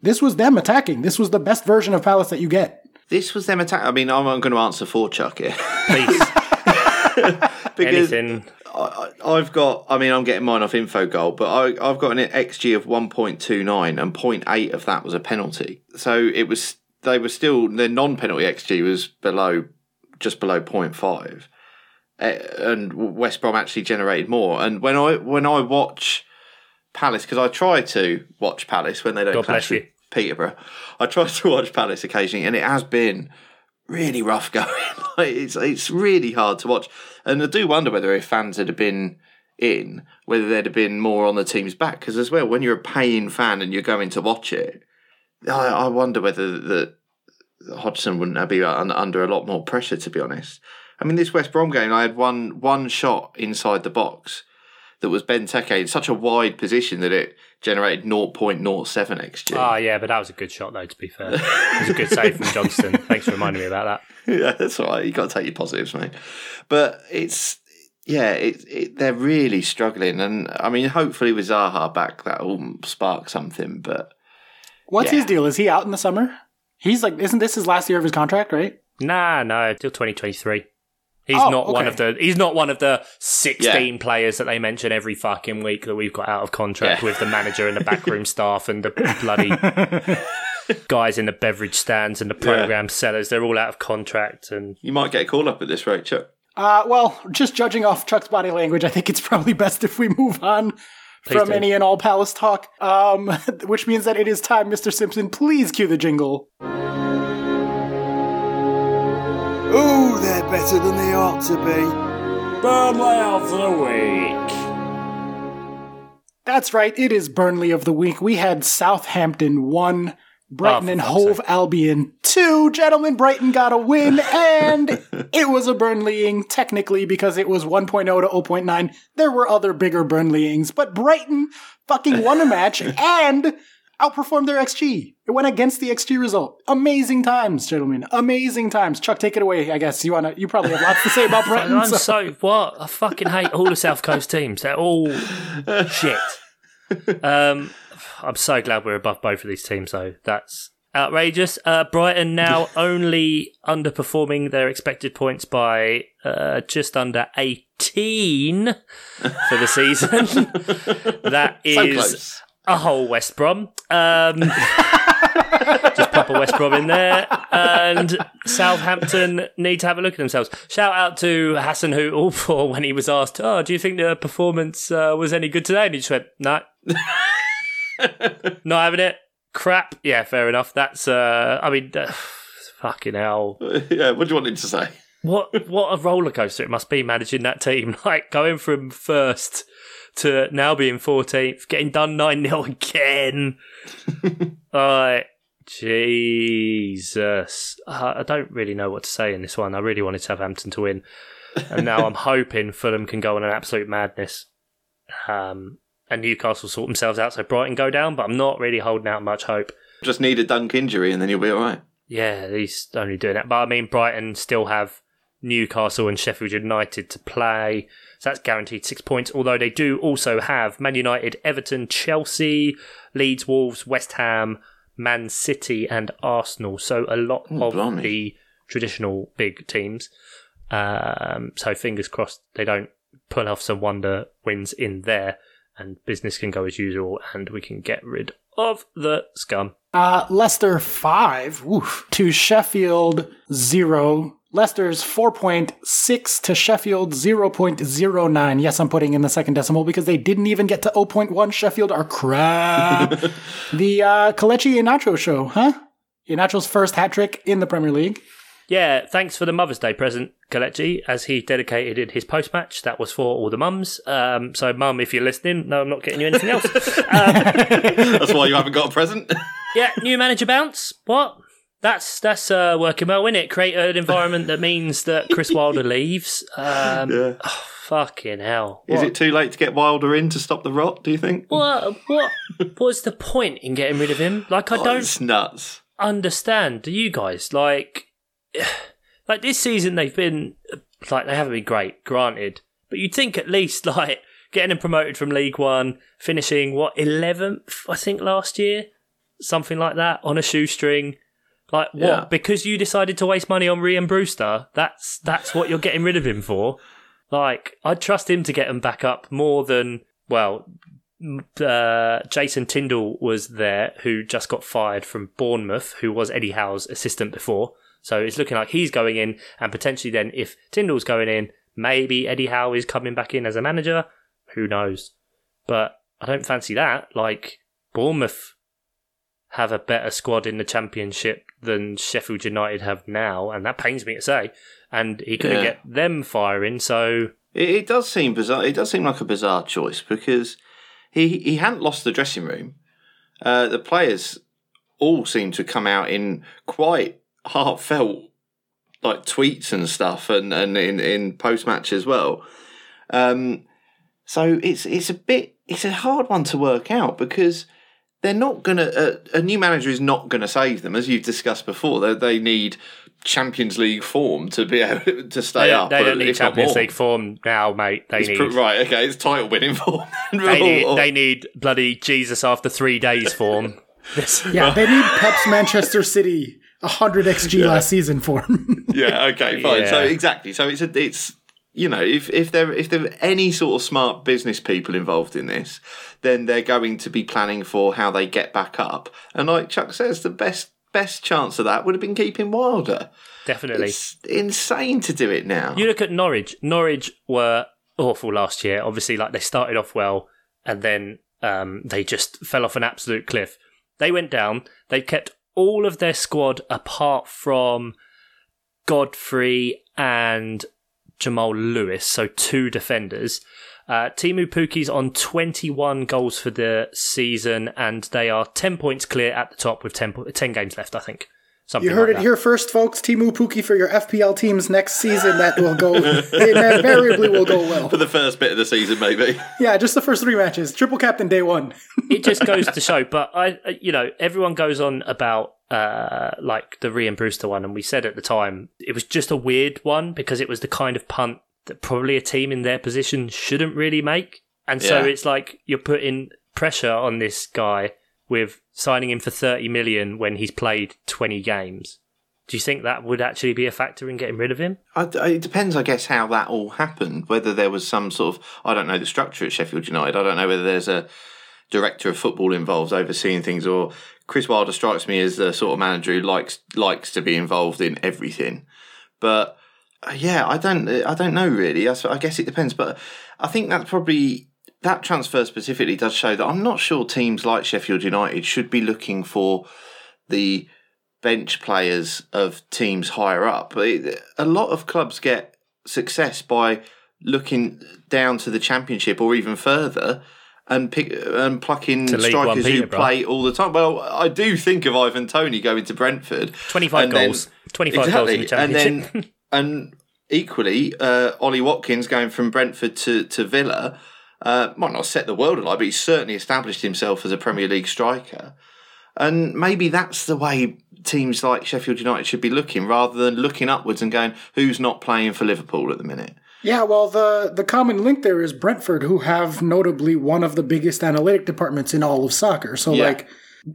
this was them attacking. This was the best version of Palace that you get. This was them attacking. I mean, I'm not going to answer for Chuck here. Please. [laughs] because Anything. I, have got, I mean, I'm getting mine off Infogol, but I, I've got an XG of 1.29 and 0.8 of that was a penalty. So it was, they were still, their non penalty XG was below, just below 0.5. Eh, and West Brom actually generated more. And when I when I watch Palace, because I try to watch Palace when they don't God clash with Peterborough. I try to watch Palace occasionally, and it has been really rough [laughs] going. it's it's really hard to watch, and I do wonder whether if fans had been in, whether there'd have been more on the team's back. Because as well, when you're a paying fan and you're going to watch it, I, I wonder whether that Hodgson wouldn't be under a lot more pressure. To be honest, I mean, this West Brom game, I had one one shot inside the box that was Benteke in such a wide position that it generated 0.07 xg. Oh ah, yeah, but that was a good shot though. To be fair, it was a good save from Johnstone. Thanks for reminding me about that. [laughs] Yeah, that's all right. You've got to take your positives, mate. But it's yeah, it, it, they're really struggling, and I mean, hopefully with Zaha back, that will spark something. But what's yeah. his deal? Is he out in the summer? He's like, isn't this his last year of his contract? Right? Nah, no, till twenty twenty three. He's oh, not okay. one of the he's not one of the sixteen yeah. players that they mention every fucking week that we've got out of contract yeah. with the manager and the backroom [laughs] staff and the bloody [laughs] guys in the beverage stands and the program yeah. sellers. They're all out of contract and You might get a call up at this rate, Chuck. Uh, well, just judging off Chuck's body language, I think it's probably best if we move on please from do. any and all Palace talk. Um, [laughs] which means that it is time, Mr. Simpson. Please cue the jingle. Ooh, they're better than they ought to be. Burnley of the week. That's right, it is Burnley of the week. We had Southampton 1, Brighton oh, and Hove sake. Albion 2. Gentlemen, Brighton got a win, [laughs] and it was a Burnleying, technically, because it was 1.0 to 0.9. There were other bigger Burnleyings, but Brighton fucking won a match, [laughs] and outperformed their XG. It went against the XG result. Amazing times, gentlemen. Amazing times. Chuck, take it away. I guess you wanna. You probably have lots to say about [laughs] Brighton. I'm so. so what? I fucking hate all the South Coast teams. They're all [laughs] shit. Um, I'm so glad we're above both of these teams, though. That's outrageous. Uh, Brighton now [laughs] only underperforming their expected points by uh, just under 18 for the season. that is a whole West Brom. Um, [laughs] just pop a West Brom in there, and Southampton need to have a look at themselves. Shout out to Hasenhüttl for when he was asked, "Oh, do you think the performance uh, was any good today?" And he just went, "No, [laughs] not having it. Crap." Yeah, fair enough. That's. Uh, I mean, uh, [sighs] fucking hell. [laughs] yeah, what do you want him to say? What what a roller coaster it must be managing that team. [laughs] Like going from first to now being 14th, getting done 9 0 [laughs] again. [laughs] Like, Jesus. Uh, I don't really know what to say in this one. I really wanted Southampton to win. And now I'm hoping Fulham can go on an absolute madness. Um, and Newcastle sort themselves out so Brighton go down, but I'm not really holding out much hope. Just need a dunk injury and then you'll be all right. Yeah, he's only doing that. But I mean, Brighton still have Newcastle and Sheffield United to play. So that's guaranteed six points. Although they do also have Man United, Everton, Chelsea, Leeds, Wolves, West Ham, Man City, and Arsenal. So a lot Oh, of blimey. the traditional big teams. Um, so fingers crossed they don't pull off some wonder wins in there and business can go as usual and we can get rid of the scum. Uh, Leicester 5 woof, to Sheffield 0. Leicester's 4.6 to Sheffield 0.09. Yes, I'm putting in the second decimal because they didn't even get to 0.1. Sheffield are crap. [laughs] the uh, Kelechi Iheanacho show, huh? Iheanacho's first hat trick in the Premier League. Yeah, thanks for the Mother's Day present, Kelechi, as he dedicated his post match. That was for all the mums. Um, so, mum, if you're listening, no, I'm not getting you anything else. [laughs] That's why you haven't got a present. yeah, new manager bounce. What? That's that's uh, working well, isn't it? Create an environment that means that Chris Wilder [laughs] leaves. Um, Yeah. oh, fucking hell. Is it too late to get Wilder in to stop the rot? Do you think? What, what [laughs] was the point in getting rid of him? Like, I Oh, don't nuts. understand. Do you guys like [sighs] like this season? They've been like they haven't been great, granted, but you'd think at least [laughs] like getting them promoted from League One, finishing what eleventh, I think last year, something like that on a shoestring. Like what? Yeah. Because you decided to waste money on Rian Brewster? That's that's what you're getting rid of him for. Like I'd trust him to get him back up more than well. Uh, Jason Tyndall was there, who just got fired from Bournemouth, who was Eddie Howe's assistant before. So it's looking like he's going in, and potentially then, if Tyndall's going in, maybe Eddie Howe is coming back in as a manager. Who knows? But I don't fancy that. Like Bournemouth have a better squad in the championship than Sheffield United have now, and that pains me to say. And he couldn't Yeah. get them firing, so It, it does seem bizarre. It does seem like a bizarre choice because he he hadn't lost the dressing room. Uh, the players all seem to come out in quite heartfelt like tweets and stuff, and and in in post match as well. Um, so it's it's a bit it's a hard one to work out because they're not gonna uh, a new manager is not gonna save them as you've discussed before. They, they need Champions League form to be able [laughs] to stay they up. they don't need Champions. League form now, mate. They It's need pr- right, okay, it's title winning [laughs] form. they need they need bloody Jesus after three days form. This- [laughs] Yeah, they need Pep's Manchester City 100 XG last season form. yeah, okay, fine. So exactly. So it's a, it's you know, if if there if there are any sort of smart business people involved in this, then they're going to be planning for how they get back up. And like Chuck says, the best best chance of that would have been keeping Wilder. definitely. It's insane to do it now. You look at Norwich. Norwich were awful last year. Obviously, like they started off well, and then um, they just fell off an absolute cliff. They went down. They kept all of their squad apart from Godfrey and Jamal Lewis, so two defenders. Uh, Teemu Pukki's on 21 goals for the season, and they are 10 points clear at the top with 10, po- 10 games left, I think. Something You heard like it that. here first, folks. Timu Puki for your FPL teams next season. That will go. it invariably will go well. for the first bit of the season, maybe. Yeah, just the first three matches. Triple captain day one. it just goes to show. But I, I- you know, everyone goes on about uh, like the Rian Brewster one, and we said at the time it was just a weird one because it was the kind of punt that probably a team in their position shouldn't really make, and so Yeah. it's like you're putting pressure on this guy with signing him for thirty million when he's played twenty games. Do you think that would actually be a factor in getting rid of him? I, I- it depends, I guess, how that all happened. Whether there was some sort of, I don't know the structure at Sheffield United. I don't know whether there's a director of football involved overseeing things, or Chris Wilder strikes me as the sort of manager who likes likes to be involved in everything. But uh, yeah, I don't I don't know really. I guess it depends, but I think that's probably that transfer specifically does show that I'm not sure teams like Sheffield United should be looking for the bench players of teams higher up. A lot of clubs get success by looking down to the championship or even further and pick and plucking strikers who play all the time. Well, I do think of Ivan Toney going to Brentford. 25 goals. 25 goals in the And then [laughs] and equally, uh, Ollie Watkins going from Brentford to to Villa uh, might not set the world alight, but he's certainly established himself as a Premier League striker. And maybe that's the way teams like Sheffield United should be looking, rather than looking upwards and going, "Who's not playing for Liverpool at the minute?" Yeah, well, the the common link there is Brentford, who have notably one of the biggest analytic departments in all of soccer. So Yeah. like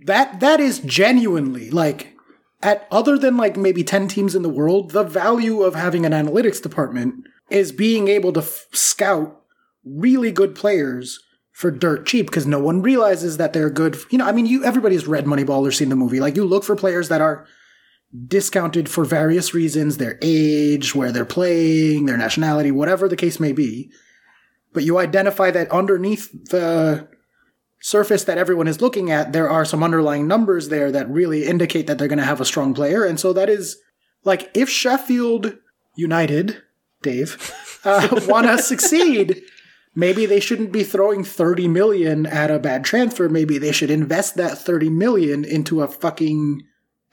that that is genuinely like at other than like maybe 10 teams in the world, the value of having an analytics department is being able to f- scout really good players for dirt cheap because no one realizes that they're good. You know, I mean, you everybody's read Moneyball or seen the movie. Like you look for players that are discounted for various reasons, their age, where they're playing, their nationality, whatever the case may be. But you identify that underneath the surface that everyone is looking at, there are some underlying numbers there that really indicate that they're going to have a strong player. And so that is like if Sheffield United, Dave, uh, [laughs] want to succeed, maybe they shouldn't be throwing 30 million at a bad transfer. Maybe they should invest that 30 million into a fucking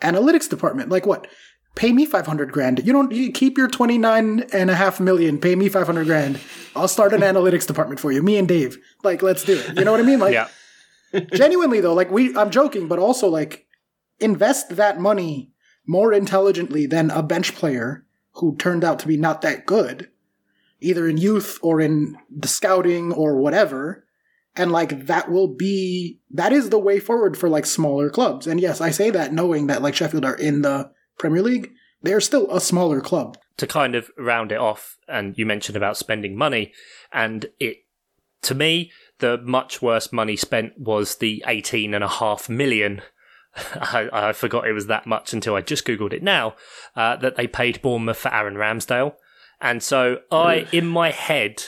analytics department. Like what? Pay me 500 grand. You don't you keep your 29 and a half million. Pay me 500 grand. I'll start an [laughs] analytics department for you. Me and Dave. Like let's do it. You know what I mean? Like yeah. [laughs] [laughs] genuinely though, like we I'm joking, but also like invest that money more intelligently than a bench player who turned out to be not that good, either in youth or in the scouting or whatever. And like that will be that is the way forward for like smaller clubs. And yes, I say that knowing that like Sheffield are in the Premier League, they're still a smaller club. to kind of round it off, and you mentioned about spending money, and it to me the much worse money spent was the eighteen and a half million. [laughs] I, I forgot it was that much until I just googled it now. Uh, that they paid Bournemouth for Aaron Ramsdale, and so I, in my head,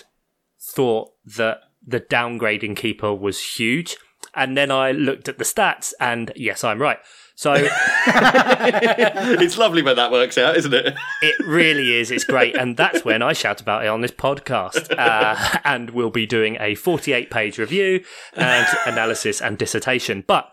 thought that the downgrading keeper was huge, and then I looked at the stats, and yes, I'm right. So [laughs] it's lovely when that works out, isn't it? It really is. It's great. And that's when I shout about it on this podcast. [laughs] Uh, and we'll be doing a 48 page review and analysis and dissertation. But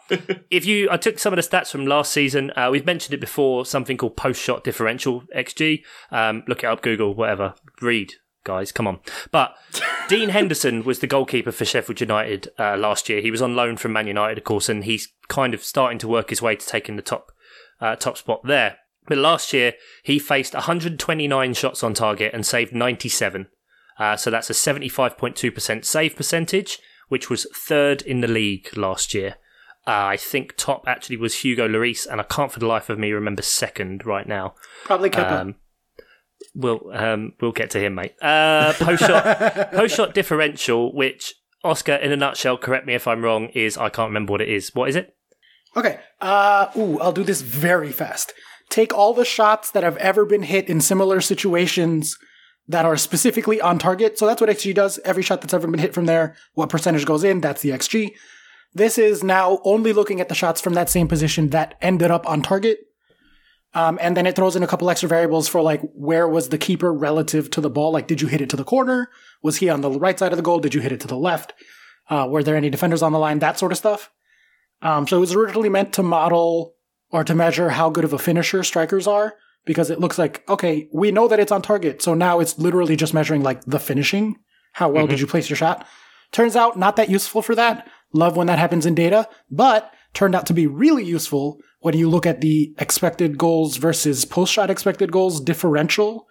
if you, I took some of the stats from last season. Uh, we've mentioned it before, something called post shot differential XG. Um, look it up, Google, whatever. Read. Guys, come on. But [laughs] Dean Henderson was the goalkeeper for Sheffield United uh, last year. He was on loan from Man United, of course, and he's kind of starting to work his way to taking the top uh, top spot there. But last year, he faced 129 shots on target and saved 97. Uh, so that's a 75.2% save percentage, which was third in the league last year. Uh, I think top actually was Hugo Lloris, and I can't for the life of me remember second right now. Probably Kepa. Um, we'll um, we'll get to him, mate. Uh, post shot [laughs] post shot differential, which Oscar, in a nutshell, correct me if I'm wrong, is I can't remember what it is. What is it? Okay. Uh, ooh, I'll do this very fast. Take all the shots that have ever been hit in similar situations that are specifically on target. So that's what XG does. Every shot that's ever been hit from there, what percentage goes in, that's the XG. This is now only looking at the shots from that same position that ended up on target. Um, and then it throws in a couple extra variables for like where was the keeper relative to the ball? Like, did you hit it to the corner? Was he on the right side of the goal? Did you hit it to the left? Uh, were there any defenders on the line? That sort of stuff. Um, so it was originally meant to model or to measure how good of a finisher strikers are because it looks like, okay, we know that it's on target. So now it's literally just measuring like the finishing. How well did you place your shot? Turns out not that useful for that. Love when that happens in data, but turned out to be really useful when you look at the expected goals versus post shot expected goals differential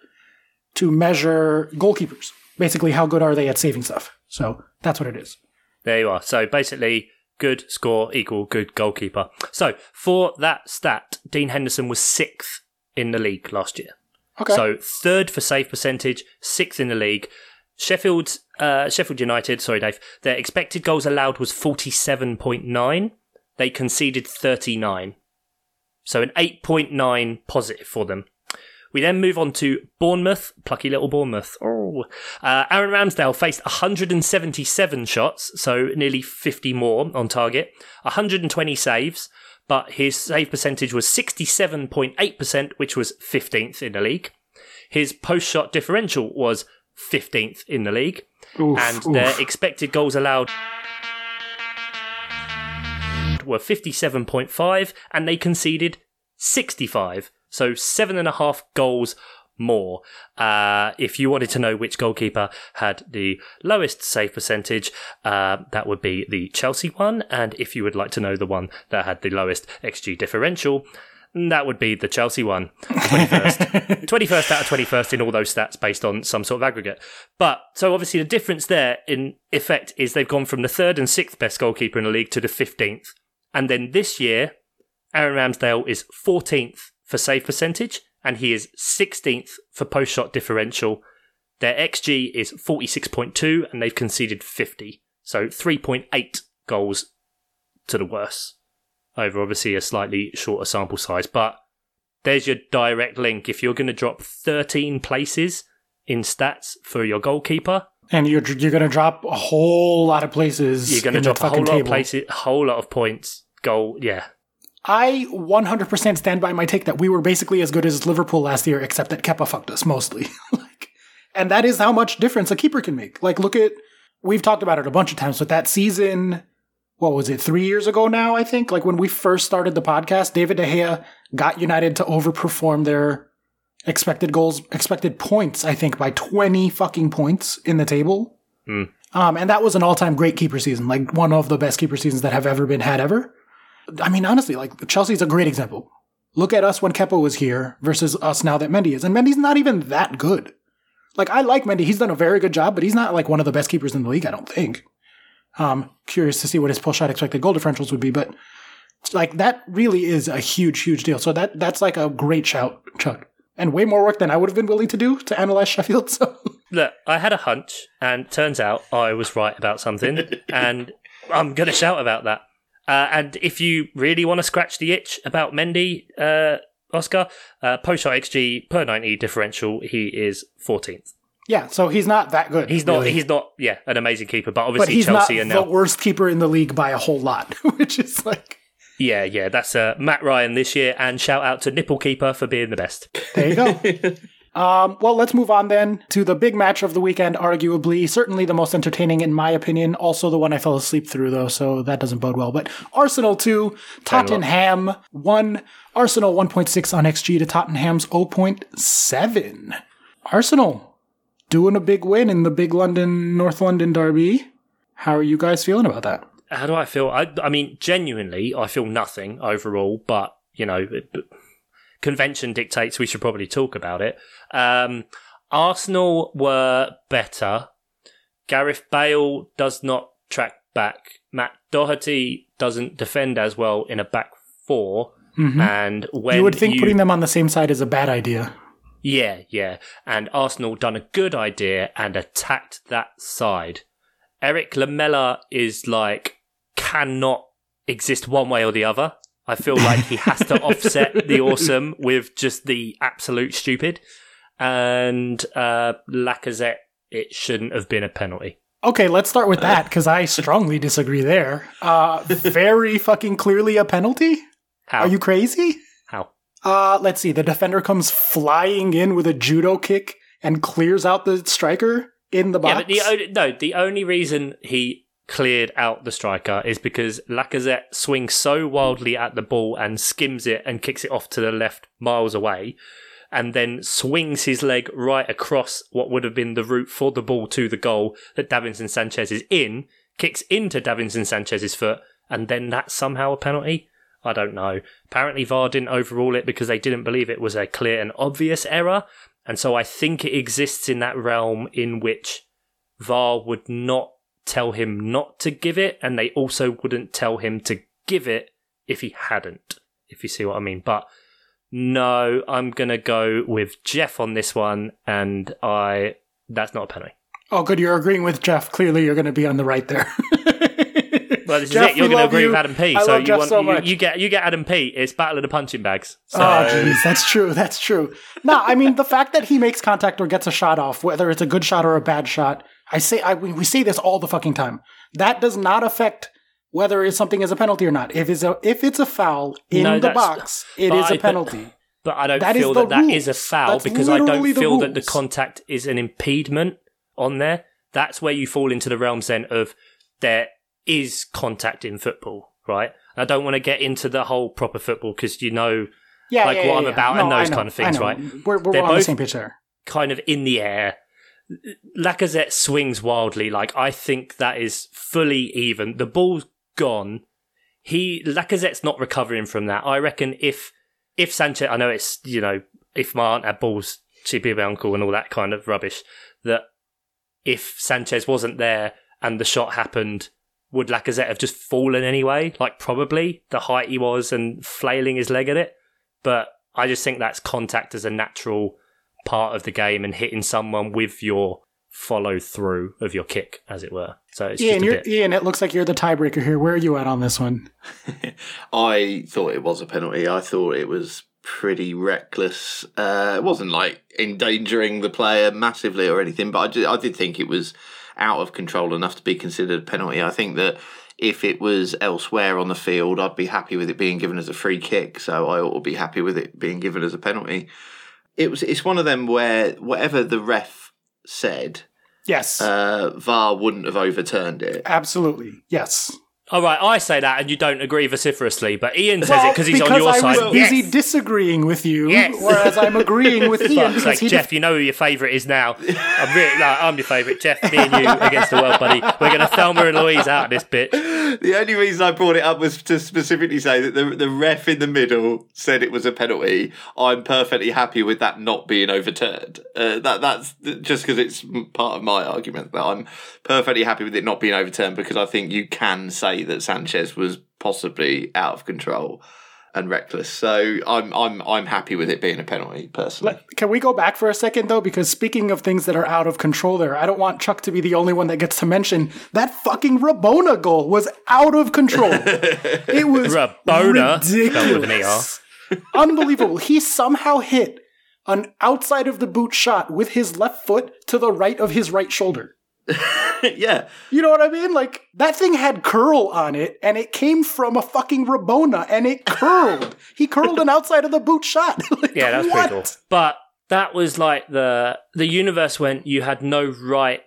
to measure goalkeepers. Basically, how good are they at saving stuff? So that's what it is. There you are. So basically, good score equal good goalkeeper. So for that stat, Dean Henderson was sixth in the league last year. Okay. So third for save percentage, sixth in the league. Sheffield's uh, Sheffield United, sorry, Dave, their expected goals allowed was 47.9. They conceded 39. So an 8.9 positive for them. We then move on to Bournemouth, plucky little Bournemouth. Oh, uh, Aaron Ramsdale faced 177 shots, so nearly 50 more on target, 120 saves, but his save percentage was 67.8%, which was 15th in the league. His post shot differential was 15th in the league, Oof, and oof. their expected goals allowed were 57.5 and they conceded 65 so seven and a half goals more uh, if you wanted to know which goalkeeper had the lowest save percentage uh, that would be the chelsea one and if you would like to know the one that had the lowest xg differential that would be the Chelsea one, 21st. 21st [laughs] out of 21st in all those stats based on some sort of aggregate. But, so obviously the difference there in effect is they've gone from the third and sixth best goalkeeper in the league to the 15th. And then this year, Aaron Ramsdale is 14th for save percentage and he is 16th for post shot differential. Their XG is 46.2 and they've conceded 50. So 3.8 goals to the worse over obviously a slightly shorter sample size. But there's your direct link. If you're going to drop 13 places in stats for your goalkeeper, and you're you're gonna drop a whole lot of places. you're going to drop a whole lot of table. places, whole lot of points. Goal, yeah. I 100% stand by my take that we were basically as good as Liverpool last year, except that Kepa fucked us mostly. [laughs] like, and that is how much difference a keeper can make. Like, look at we've talked about it a bunch of times, but that season, what was it, three years ago now? I think like when we first started the podcast, David De Gea got United to overperform their expected goals, expected points. I think by 20 fucking points in the table. Hmm. Um, and that was an all-time great keeper season, like one of the best keeper seasons that have ever been had ever. I mean, honestly, like Chelsea's a great example. Look at us when Kepa was here versus us now that Mendy is, and Mendy's not even that good. Like I like Mendy; he's done a very good job, but he's not like one of the best keepers in the league. I don't think. Um, curious to see what his pull shot expected goal differentials would be, but like that really is a huge, huge deal. So that that's like a great shout, Chuck, and way more work than I would have been willing to do to analyze Sheffield. [laughs] So Look, I had a hunch, and turns out I was right about something, [laughs] and I'm going to shout about that. Uh, and if you really want to scratch the itch about Mendy, uh, Oscar, uh, post shot XG per 90 differential, he is 14th. yeah, so he's not that good. He's not, really. he's not, yeah, an amazing keeper, but but obviously he's Chelsea not are the worst keeper in the league by a whole lot, [laughs] which is like Yeah, yeah, that's uh, Matt Ryan this year, and shout out to Nipple Keeper for being the best. There you go. [laughs] um, well, let's move on then to the big match of the weekend, arguably, certainly the most entertaining in my opinion. Also the one I fell asleep through though, so that doesn't bode well. But Arsenal 2, Tottenham 1. Arsenal 1.6 on XG to Tottenham's 0.7. Arsenal doing a big win in the big London, North London derby. How are you guys feeling about that? How do I feel? I, I mean, genuinely, I feel nothing overall, but, you know, it- but convention dictates we should probably talk about it. Um, Arsenal were better. Gareth Bale does not track back. Matt Doherty doesn't defend as well in a back 4 And when you would think putting them on the same side is a bad idea. Yeah, yeah. And Arsenal done a good idea and attacked that side. Erik Lamela is like cannot exist one way or the other. I feel like he has to offset the awesome with just the absolute stupid. And uh Lacazette, it shouldn't have been a penalty. Okay, let's start with that because I strongly disagree there. Uh, very fucking clearly a penalty. How? Are you crazy? How? Uh, let's see. The defender comes flying in with a judo kick and clears out the striker in the box. Yeah, but the no, the only reason he cleared out the striker is because Lacazette swings so wildly at the ball and skims it and kicks it off to the left miles away, and then swings his leg right across what would have been the route for the ball to the goal that Davinson Sanchez is in, kicks into Davinson Sanchez's foot, and then that's somehow a penalty. I don't know. Apparently, VAR didn't overrule it because they didn't believe it was a clear and obvious error. And so I think it exists in that realm in which VAR would not tell him not to give it, and they also wouldn't tell him to give it if he hadn't, if you see what I mean. But no, I'm to go with Jeff on this one, and I. That's not a penalty. Oh, good. You're agreeing with Jeff. Clearly, you're going to be on the right there. [laughs] Well, this Jeff, is it. You're going to agree you. with Adam P. I so you want so you, you get you get Adam P. It's battle of the punching bags. Oh, so Oh, jeez, that's true. That's true. No, I mean the fact that he makes contact or gets a shot off, whether it's a good shot or a bad shot, I say I we say this all the fucking time. That does not affect whether it's something is a penalty or not. If it's a if it's a foul in No, the box, it but is I- a penalty. But I don't That feel the that that is a foul That's because I don't the feel that the contact is an impediment on there. That's where you fall into the realms then of there is contact in football, right? I don't want to get into the whole proper football because you know, Yeah, like yeah, what yeah, I'm about No, and those kind of things, right? We're, we're They're on the both- same page there. kind of in the air. Lacazette swings wildly. Like I think that is fully even. The ball's gone. He Lacazette's not recovering from that. I reckon if if Sanchez, I know it's you know if my aunt had balls, she'd be my uncle and all that kind of rubbish. That if Sanchez wasn't there and the shot happened, would Lacazette have just fallen anyway? Like probably the height he was and flailing his leg at it. But I just think that's contact as a natural part of the game and hitting someone with your follow through of your kick, as it were. So it's Ian, just a bit. Ian, it looks like you're the tiebreaker here. Where are you at on this one? [laughs] I thought it was a penalty. I thought it was pretty reckless. Uh, it wasn't like endangering the player massively or anything, but I did, I did think it was out of control enough to be considered a penalty. I think that if it was elsewhere on the field, I'd be happy with it being given as a free kick. So I ought to be happy with it being given as a penalty. It was. It's one of them where whatever the ref said, Yes, uh, VAR wouldn't have overturned it. absolutely. Yes. All right, I say that and you don't agree vociferously, but Ian says Well, it because he's on because your I side. was busy Yes. disagreeing with you, Yes. whereas I'm agreeing with [laughs] Ian Fuck's because sake, he Jeff, you know who your favourite is now. I'm really, no, I'm your favourite. Jeff, me and you against the world, buddy. We're going to Thelma and Louise out of this bitch. The only reason I brought it up was to specifically say that the the ref in the middle said it was a penalty. I'm perfectly happy with that not being overturned. Uh, that that's just because it's part of my argument that I'm perfectly happy with it not being overturned because I think you can say that Sanchez was possibly out of control and reckless. So I'm I'm I'm happy with it being a penalty personally. Can we go back for a second though? Because speaking of things that are out of control, there, I don't want Chuck to be the only one that gets to mention that fucking Rabona goal was out of control. [laughs] it was Rabona, spelled with an ridiculous, unbelievable. He somehow hit an outside of the boot shot with his left foot to the right of his right shoulder. [laughs] yeah, You know what I mean? Like that thing had curl on it, and it came from a fucking Rabona, and it curled. [laughs] he curled an outside of the boot shot. [laughs] Like, Yeah, that's what? pretty cool. But that was like the the universe went. You had no right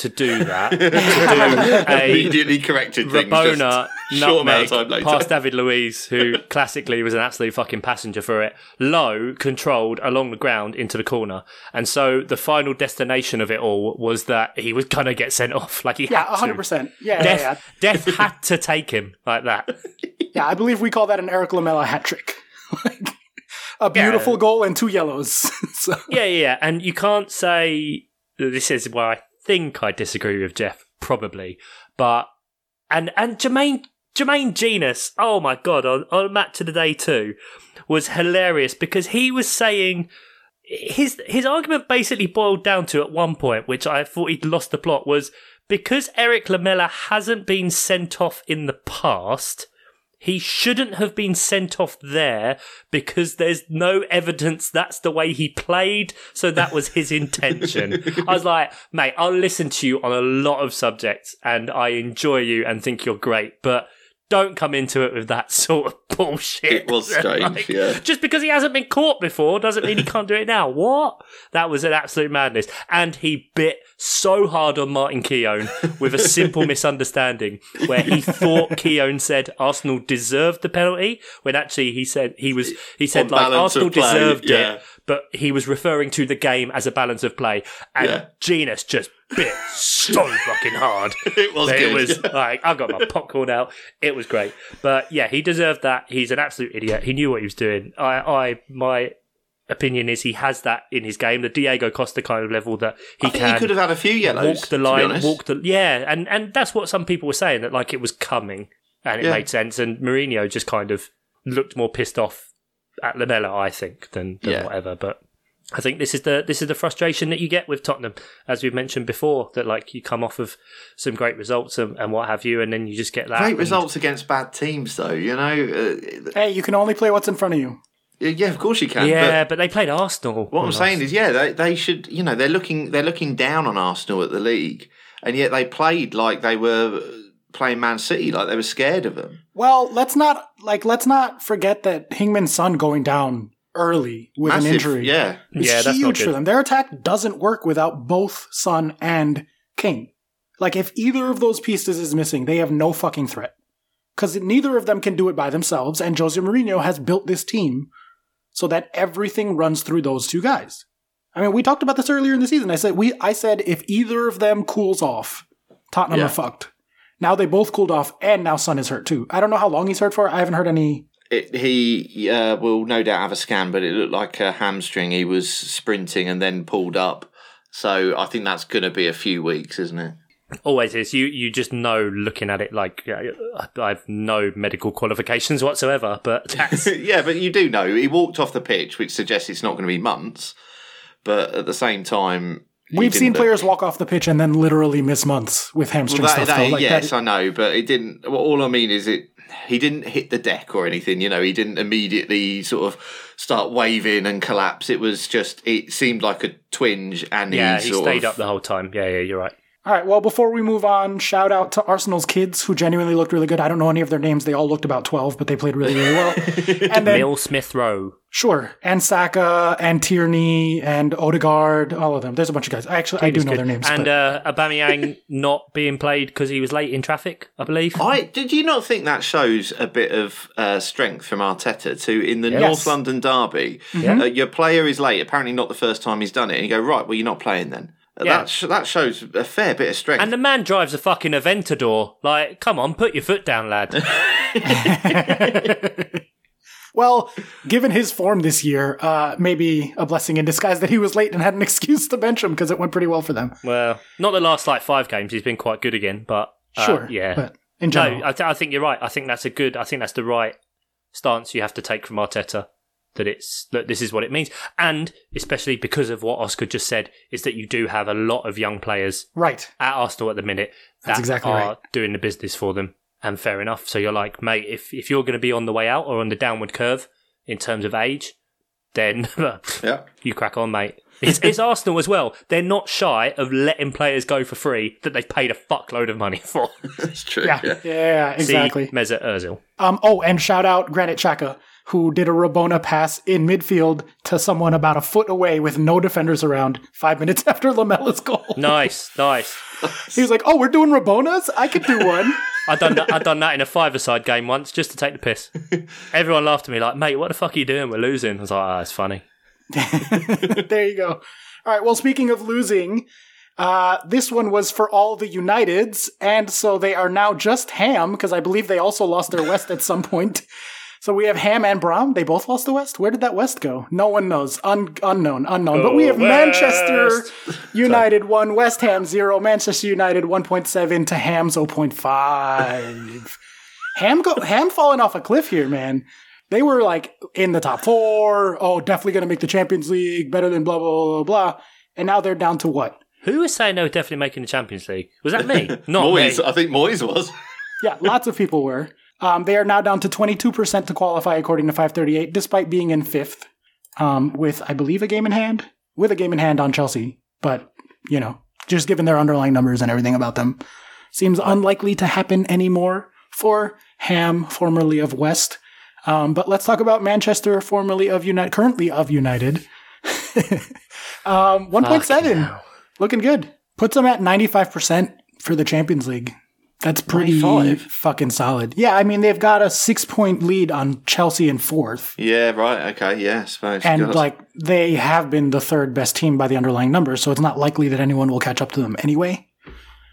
to do that. to [laughs] do a immediately corrected things. Rabona just short amount nutmeg of time later. past David Luiz, who classically was an absolute fucking passenger for it, low, controlled along the ground into the corner. And so the final destination of it all was that he was going to get sent off. Like he Yeah, had to. hundred percent. Yeah, yeah, Death, yeah. Death had to take him like that. [laughs] Yeah, I believe we call that an Erik Lamela hat trick. [laughs] like, a beautiful goal and two yellows. so, Yeah, yeah, yeah. And you can't say this is where I think I disagree with Jeff, probably. But and and Jermaine Jermaine Jenas, oh my god, on, on Match of the Day too, was hilarious because he was saying his his argument basically boiled down to at one point, which I thought he'd lost the plot, was because Erik Lamela hasn't been sent off in the past, he shouldn't have been sent off there because there's no evidence that's the way he played. So that was his [laughs] intention. I was like, mate, I'll listen to you on a lot of subjects and I enjoy you and think you're great, but don't come into it with that [laughs] sort of bullshit. It was [laughs] strange, yeah. Just because he hasn't been caught before doesn't mean he can't do it now. [laughs] What? That was an absolute madness. And he bit so hard on Martin Keown with a simple misunderstanding where he thought Keown said Arsenal deserved the penalty when actually he said he was he said On like Arsenal deserved yeah. it, but he was referring to the game as a balance of play. And Yeah. Jenas just bit so [laughs] fucking hard. It was It good. was [laughs] like I got my popcorn out. It was great, but yeah, he deserved that. He's an absolute idiot. He knew what he was doing. I, I, my opinion is he has that in his game. The Diego Costa kind of level that he I can he could have had a few yellows. walk the line, walk the yeah, and and that's what some people were saying that like it was coming and it Yeah. made sense. And Mourinho just kind of looked more pissed off at Lamela, I think, than, than Yeah. whatever. But I think this is the this is the frustration that you get with Tottenham, as we've mentioned before, that like you come off of some great results and, and what have you, and then you just get that Great and- results against bad teams, though. You know, uh, Hey, you can only play what's in front of you. yeah, of course you can. Yeah, but but, they played Arsenal. what I'm saying is, yeah, they they should. You know, they're looking they're looking down on Arsenal at the league, and yet they played like they were playing Man City, like they were scared of them. Well, let's not like let's not forget that Heung-min Son going down early with Massive, an injury. yeah. is Yeah, that's not huge for them. Their attack doesn't work without both Son and Kane. Like if either of those pieces is missing, they have no fucking threat. Because neither of them can do it by themselves, and Jose Mourinho has built this team so that everything runs through those two guys. I mean, we talked about this earlier in the season. I said we I said if either of them cools off, Tottenham Yeah. are fucked. Now they both cooled off, and now Son is hurt too. I don't know how long he's hurt for. I haven't heard any. It, he uh, will no doubt have a scan, but it looked like a hamstring. He was sprinting and then pulled up. So I think that's going to be a few weeks, isn't it? Always is. You you just know looking at it like I have no medical qualifications whatsoever, but [laughs] that's yeah, but you do know he walked off the pitch, which suggests it's not going to be months. But at the same time, he We've seen players walk off the pitch and then literally miss months with hamstring Well, that, stuff. that- Like yes, that- I know, but it didn't. Well, all I mean is it. He didn't hit the deck or anything. You know, he didn't immediately sort of start waving and collapse. It was just. It seemed like a twinge, and yeah. he, He sort stayed of, up the whole time. Yeah, yeah, you're right. All right. Well, before we move on, shout out to Arsenal's kids who genuinely looked really good. I don't know any of their names. They all looked about 12, but they played really, really well. [laughs] and then, Emile Smith Rowe. sure, and Saka and Tierney and Odegaard, all of them. There's a bunch of guys. I actually, I do know good. their names. And but- uh, Aubameyang [laughs] not being played because he was late in traffic, I believe. I did you not think that shows a bit of uh, strength from Arteta to in the Yes. North London derby? Mm-hmm. Uh, your player is late. Apparently, not the first time he's done it. And you go right. Well, you're not playing then. Yeah. That sh- that shows a fair bit of strength. And the man drives a fucking Aventador. Like, come on, put your foot down, lad. [laughs] [laughs] well, given his form this year, uh, maybe a blessing in disguise that he was late and had an [laughs] excuse to bench him because it went pretty well for them. well, not the last like five games. He's been quite good again, but uh, Sure. yeah. But in general. No, I, th- I think you're right. I think that's a good. I think that's the right stance you have to take from Arteta. That it's that this is what it means, and especially because of what Oscar just said, is that you do have a lot of young players right. at Arsenal at the minute That's that exactly are right. doing the business for them, and fair enough. So you're like, mate, if if you're going to be on the way out or on the downward curve in terms of age, then [laughs] yeah, you crack on, mate. It's, it's [laughs] Arsenal as well. They're not shy of letting players go for free that they've paid a fuckload of money for. [laughs] that's true. Yeah. Yeah. Yeah, exactly. See Mesut Ozil. Um, oh, and shout out Granit Xhaka, who did a Rabona pass in midfield to someone about a foot away with no defenders around five minutes [laughs] after Lamela's goal. Nice, nice. [laughs] He was like, "Oh, we're doing Rabonas. I could do one." [laughs] I done that. I done that in a five-a-side game once just to take the piss. Everyone laughed at me like, "Mate, what the fuck are you doing? We're losing." I was like, "Ah, it's funny." there you go. All right. Well, speaking of losing, uh, this one was for all the Uniteds, and so they are now just Ham because I believe they also lost their West at some point. So we have Ham and Brom. They both lost the West. Where did that West go? No one knows. Un- unknown. Unknown. but we oh, have Go Manchester [laughs] United 1, West Ham 0, Manchester United 1.7 to Ham's 0.5. Ham go- Ham falling off a cliff here, man. They were like in the top four. Oh, definitely going to make the Champions League, better than blah, blah, blah, blah. And now they're down to what? Who was saying they were definitely making the Champions League? Was that me? [laughs] Not Moyes, me. I think Moyes was. Yeah, lots of people were. Um, they are now down to 22% to qualify according to 538, despite being in fifth, um, with, I believe, a game in hand, with a game in hand on Chelsea. But, you know, just given their underlying numbers and everything about them, seems unlikely to happen anymore for Ham, formerly of West. Um, but let's talk about Manchester, formerly of United, currently of United. [laughs] um, 1.7, looking good. Puts them at 95% for the Champions League. That's pretty 95? fucking solid. Yeah, I mean they've got a six point lead on Chelsea in fourth, Yeah, right. Okay, yeah, I suppose. and God. like they have been the third best team by the underlying numbers, so it's not likely that anyone will catch up to them anyway.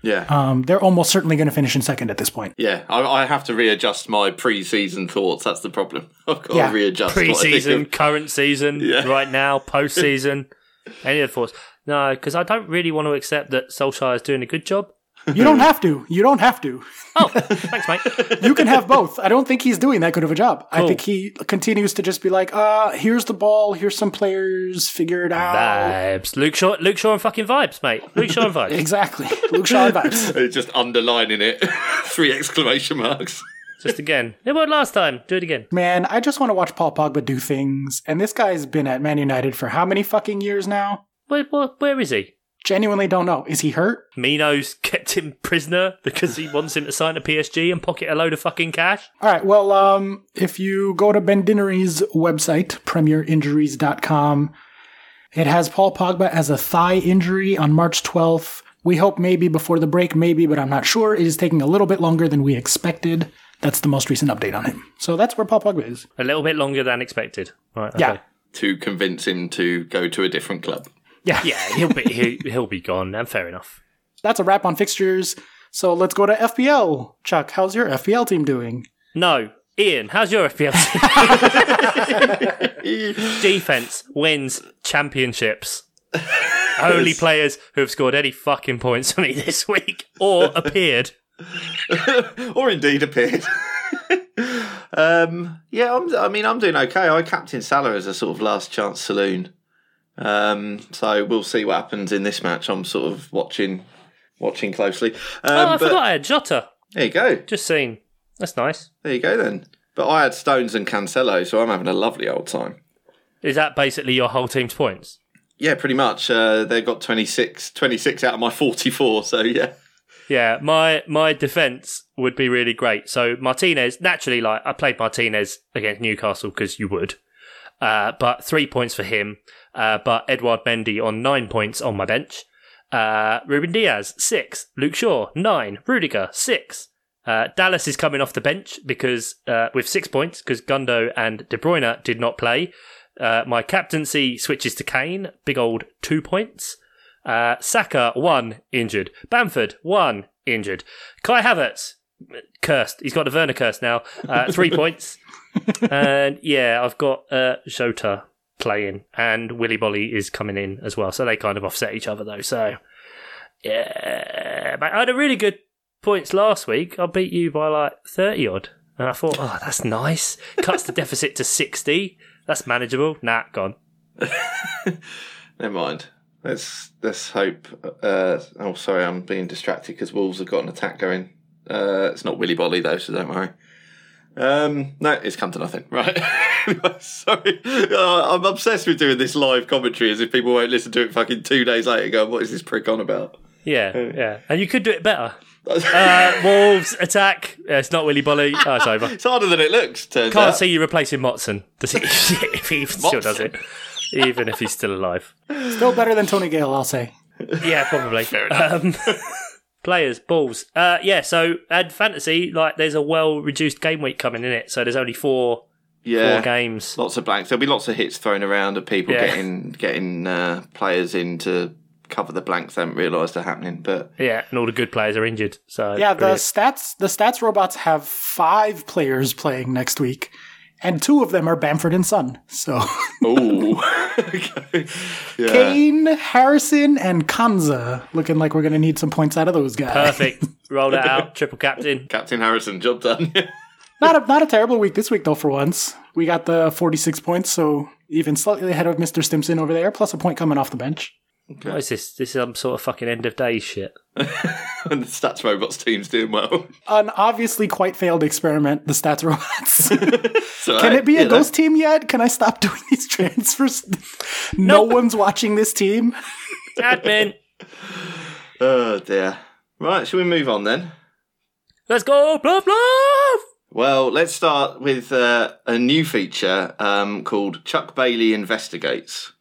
yeah, Um, they're almost certainly going to finish in second at this point. yeah. I, I have to readjust my pre-season thoughts. That's the problem. [laughs] I've got Yeah. to readjust what Pre-season, current season, [laughs] Yeah. right now, post-season, [laughs] any of the thoughts. No, because I don't really want to accept that Solskjaer is doing a good job. You don't have to. You don't have to. Oh, thanks, mate. [laughs] You can have both. I don't think he's doing that good of a job. I think he continues to just be like, uh, here's the ball, here's some players, figure it out. Vibes. Luke Shaw, Luke Shaw and fucking vibes, mate. Luke Shaw and vibes. [laughs] Exactly. Luke Shaw and vibes. [laughs] It's just underlining it. Three exclamation marks. Just again. It worked last time. Do it again. Man, I just want to watch Paul Pogba do things. And this guy's been at Man United for how many fucking years now? Where, where, where is he? Genuinely don't know. Is he hurt? Mino's kept him prisoner because he wants him to sign to PSG and pocket a load of fucking cash. All right. Well, um, if you go to Ben Dinnery's website, premierinjuries.com, it has Paul Pogba as a thigh injury on March 12th. We hope maybe before the break, maybe, but I'm not sure. It is taking a little bit longer than we expected. That's the most recent update on him. So that's where Paul Pogba is. A little bit longer than expected. Right. Okay. Yeah. To convince him to go to a different club. Yeah. Yeah, he'll be he, he'll be gone. And fair enough. That's a wrap on fixtures. So let's go to FPL. Chuck, how's your FPL team doing? No, Ian, how's your FPL team? [laughs] Defense wins championships. Only players who have scored any fucking points for me this week or appeared. [laughs] or indeed appeared. [laughs] um, yeah, I'm, I mean, I'm doing okay. I captain Salah as a sort of last chance saloon. Um, so we'll see what happens in this match. I'm sort of watching, watching closely. Um, Oh, I forgot I had Jota. there you go. Just seen. That's nice. There you go then. But I had Stones and Cancelo, so I'm having a lovely old time. Is that basically your whole team's points? Yeah, pretty much. Uh, they got 26, 26 out of my 44, so yeah. Yeah, my my defense would be really great. So Martinez, naturally, like I played Martinez against Newcastle because you would, uh, but three points for him. Uh, but Edouard Mendy on nine points on my bench. Uh, Ruben Dias six, Luke Shaw nine, Rudiger six. Uh, Dallas is coming off the bench because uh, with six points because Gundo and De Bruyne did not play. Uh, my captaincy switches to Kane, big old two points. Uh, Saka, one, injured. Bamford, one, injured. Kai Havertz, cursed. He's got the Werner curse now. Uh, three [laughs] points. [laughs] And yeah, I've got uh, Jota playing, and Willy Boly is coming in as well. So they kind of offset each other, though. So yeah, but I had a really good points last week. I beat you by like 30 odd. And I thought, oh, that's nice. Cuts the deficit to 60. That's manageable. Nah, gone. [laughs] Never mind. Let's let's hope. Uh, oh, sorry, I'm being distracted because Wolves have got an attack going. Uh, it's not Willy Boly though, so don't worry. Um, no, it's come to nothing. Right. [laughs] Sorry, uh, I'm obsessed with doing this live commentary as if people won't listen to it fucking two days later. Go, what is this prick on about? Yeah, yeah. And you could do it better. [laughs] Uh, Wolves attack. Uh, it's not Willy Boly. Oh, it's over. It's harder than it looks. Turns Can't out. see you replacing Motson. Does he? [laughs] if he even still does it, even if he's still alive. Still better than Tony Gale, I'll say. Yeah, probably. Um, players, balls. Uh, yeah. So and fantasy, like there's a well reduced game week coming in it. So there's only four yeah. four games. Lots of blanks. There'll be lots of hits thrown around of people Yeah. getting getting uh, players in to cover the blanks they haven't realised are happening. But Yeah, and all the good players are injured. So Yeah, the brilliant. stats the stats robots have five players playing next week, and two of them are Bamford and Son. So oh, [laughs] okay. yeah. Kane, Harrison, and Kanza looking like we're gonna need some points out of those guys. perfect. Roll that out. [laughs] Triple captain. Captain Harrison, job done. [laughs] Not a not a terrible week this week though. For once, we got the forty six points, so even slightly ahead of Mister Stimson over there, plus a point coming off the bench. What is this? This is some sort of fucking end of days shit. [laughs] and the Stats Robots team's doing well. An obviously quite failed experiment. The stats robots. [laughs] So, Can it be a you know, ghost team yet? Can I stop doing these transfers? [laughs] No one's watching this team. Admin. Oh dear. Right, shall we move on then? Let's go. Bluff bluff. Well, let's start with uh, a new feature um, called Chuck Bailey Investigates.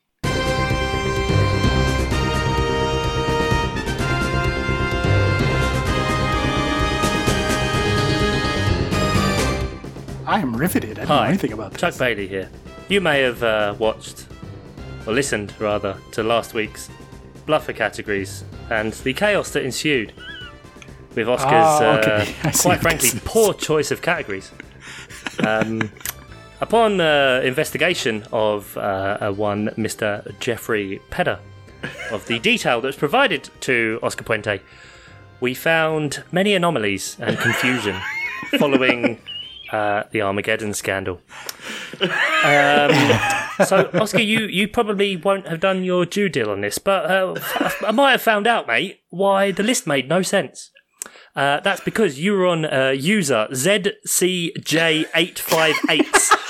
I am riveted. I don't know Hi. anything about this. Chuck Bailey here. You may have uh, watched, or listened rather, to last week's Bluffer categories and the chaos that ensued with Oscar's, Oh, okay. [laughs] I uh, see quite what frankly, this is. poor choice of categories. Um, [laughs] upon uh, investigation of uh, uh, one Mr. Jeffrey Pedder, of the detail that was provided to Oscar Puente, we found many anomalies and confusion [laughs] following uh, the Armageddon scandal. Um, so, Oscar, you, you probably won't have done your due deal on this, but uh, I might have found out, mate, why the list made no sense. Uh, that's because you were on uh, user ZCJ858's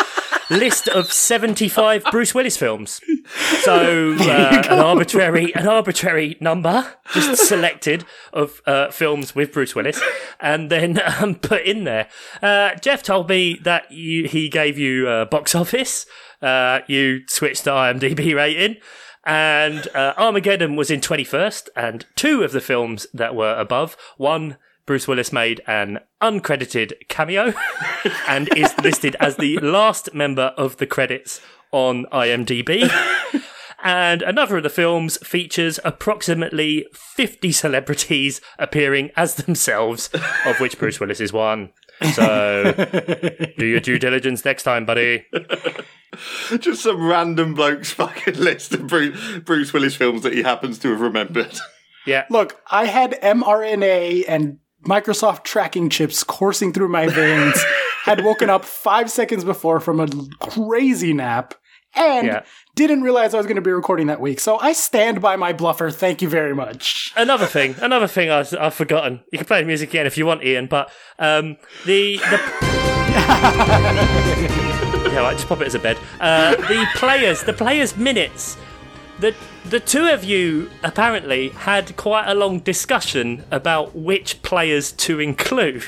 list of 75 Bruce Willis films. So [laughs] uh, an arbitrary an arbitrary number just selected of uh, films with Bruce Willis, and then um, put in there. Uh, Jeff told me that you, he gave you uh, box office. Uh, you switched to IMDb rating. And uh, Armageddon was in 21st, and two of the films that were above, one Bruce Willis made an uncredited cameo [laughs] and is listed as the last member of the credits on IMDb. [laughs] And another of the films features approximately 50 celebrities appearing as themselves, of which Bruce Willis is one. So, do your due diligence next time, buddy. [laughs] Just some random bloke's fucking list of Bruce, Bruce Willis films that he happens to have remembered. Yeah. Look, I had mRNA and Microsoft tracking chips coursing through my veins. [laughs] had woken up five seconds before from a crazy nap and Yeah. didn't realize I was going to be recording that week. So I stand by my bluffer. Thank you very much. Another thing, another thing I, I've forgotten. You can play the music again if you want, Ian. But um, the the [laughs] yeah, right, just pop it as a bed. Uh, the players, the players' minutes. The the two of you apparently had quite a long discussion about which players to include.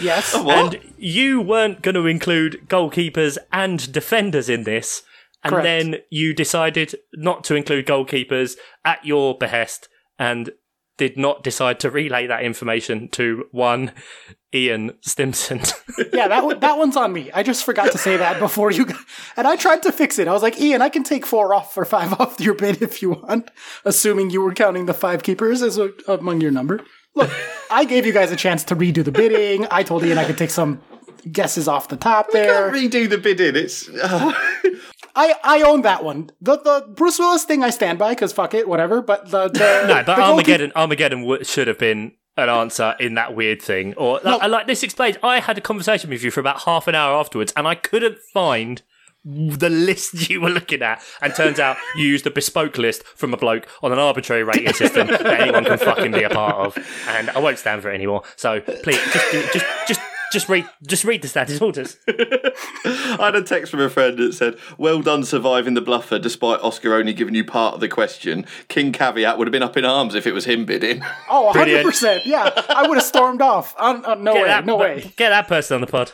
Yes. What? And you weren't going to include goalkeepers and defenders in this. And Correct. then you decided not to include goalkeepers at your behest and did not decide to relay that information to one Ian Stimson. [laughs] yeah, that one, that one's on me. I just forgot to say that before you. Got, and I tried to fix it. I was like, Ian, I can take four off or five off your bid if you want, assuming you were counting the five keepers as a, among your number. Look, I gave you guys a chance to redo the bidding. I told Ian I could take some guesses off the top there. Can't redo the bidding. It's uh, I, I own that one. The the Bruce Willis thing I stand by because fuck it, whatever. But the, the [laughs] no, but the Armageddon, Armageddon w- should have been an answer in that weird thing. Or like, like this explains. I had a conversation with you for about half an hour afterwards, and I couldn't find the list [laughs] you were looking at. And turns out you used a bespoke list from a bloke on an arbitrary rating system that anyone can fucking be a part of. And I won't stand for it anymore. So please, just do- just just just read just read the status orders. [laughs] I had a text from a friend that said, "Well done surviving the bluffer, despite Oscar only giving you part of the question. King Caveat would have been up in arms if it was him bidding." Oh, 100%. Yeah, I would have stormed off. Uh, uh, no Get way, that, no way. Get that person on the pod.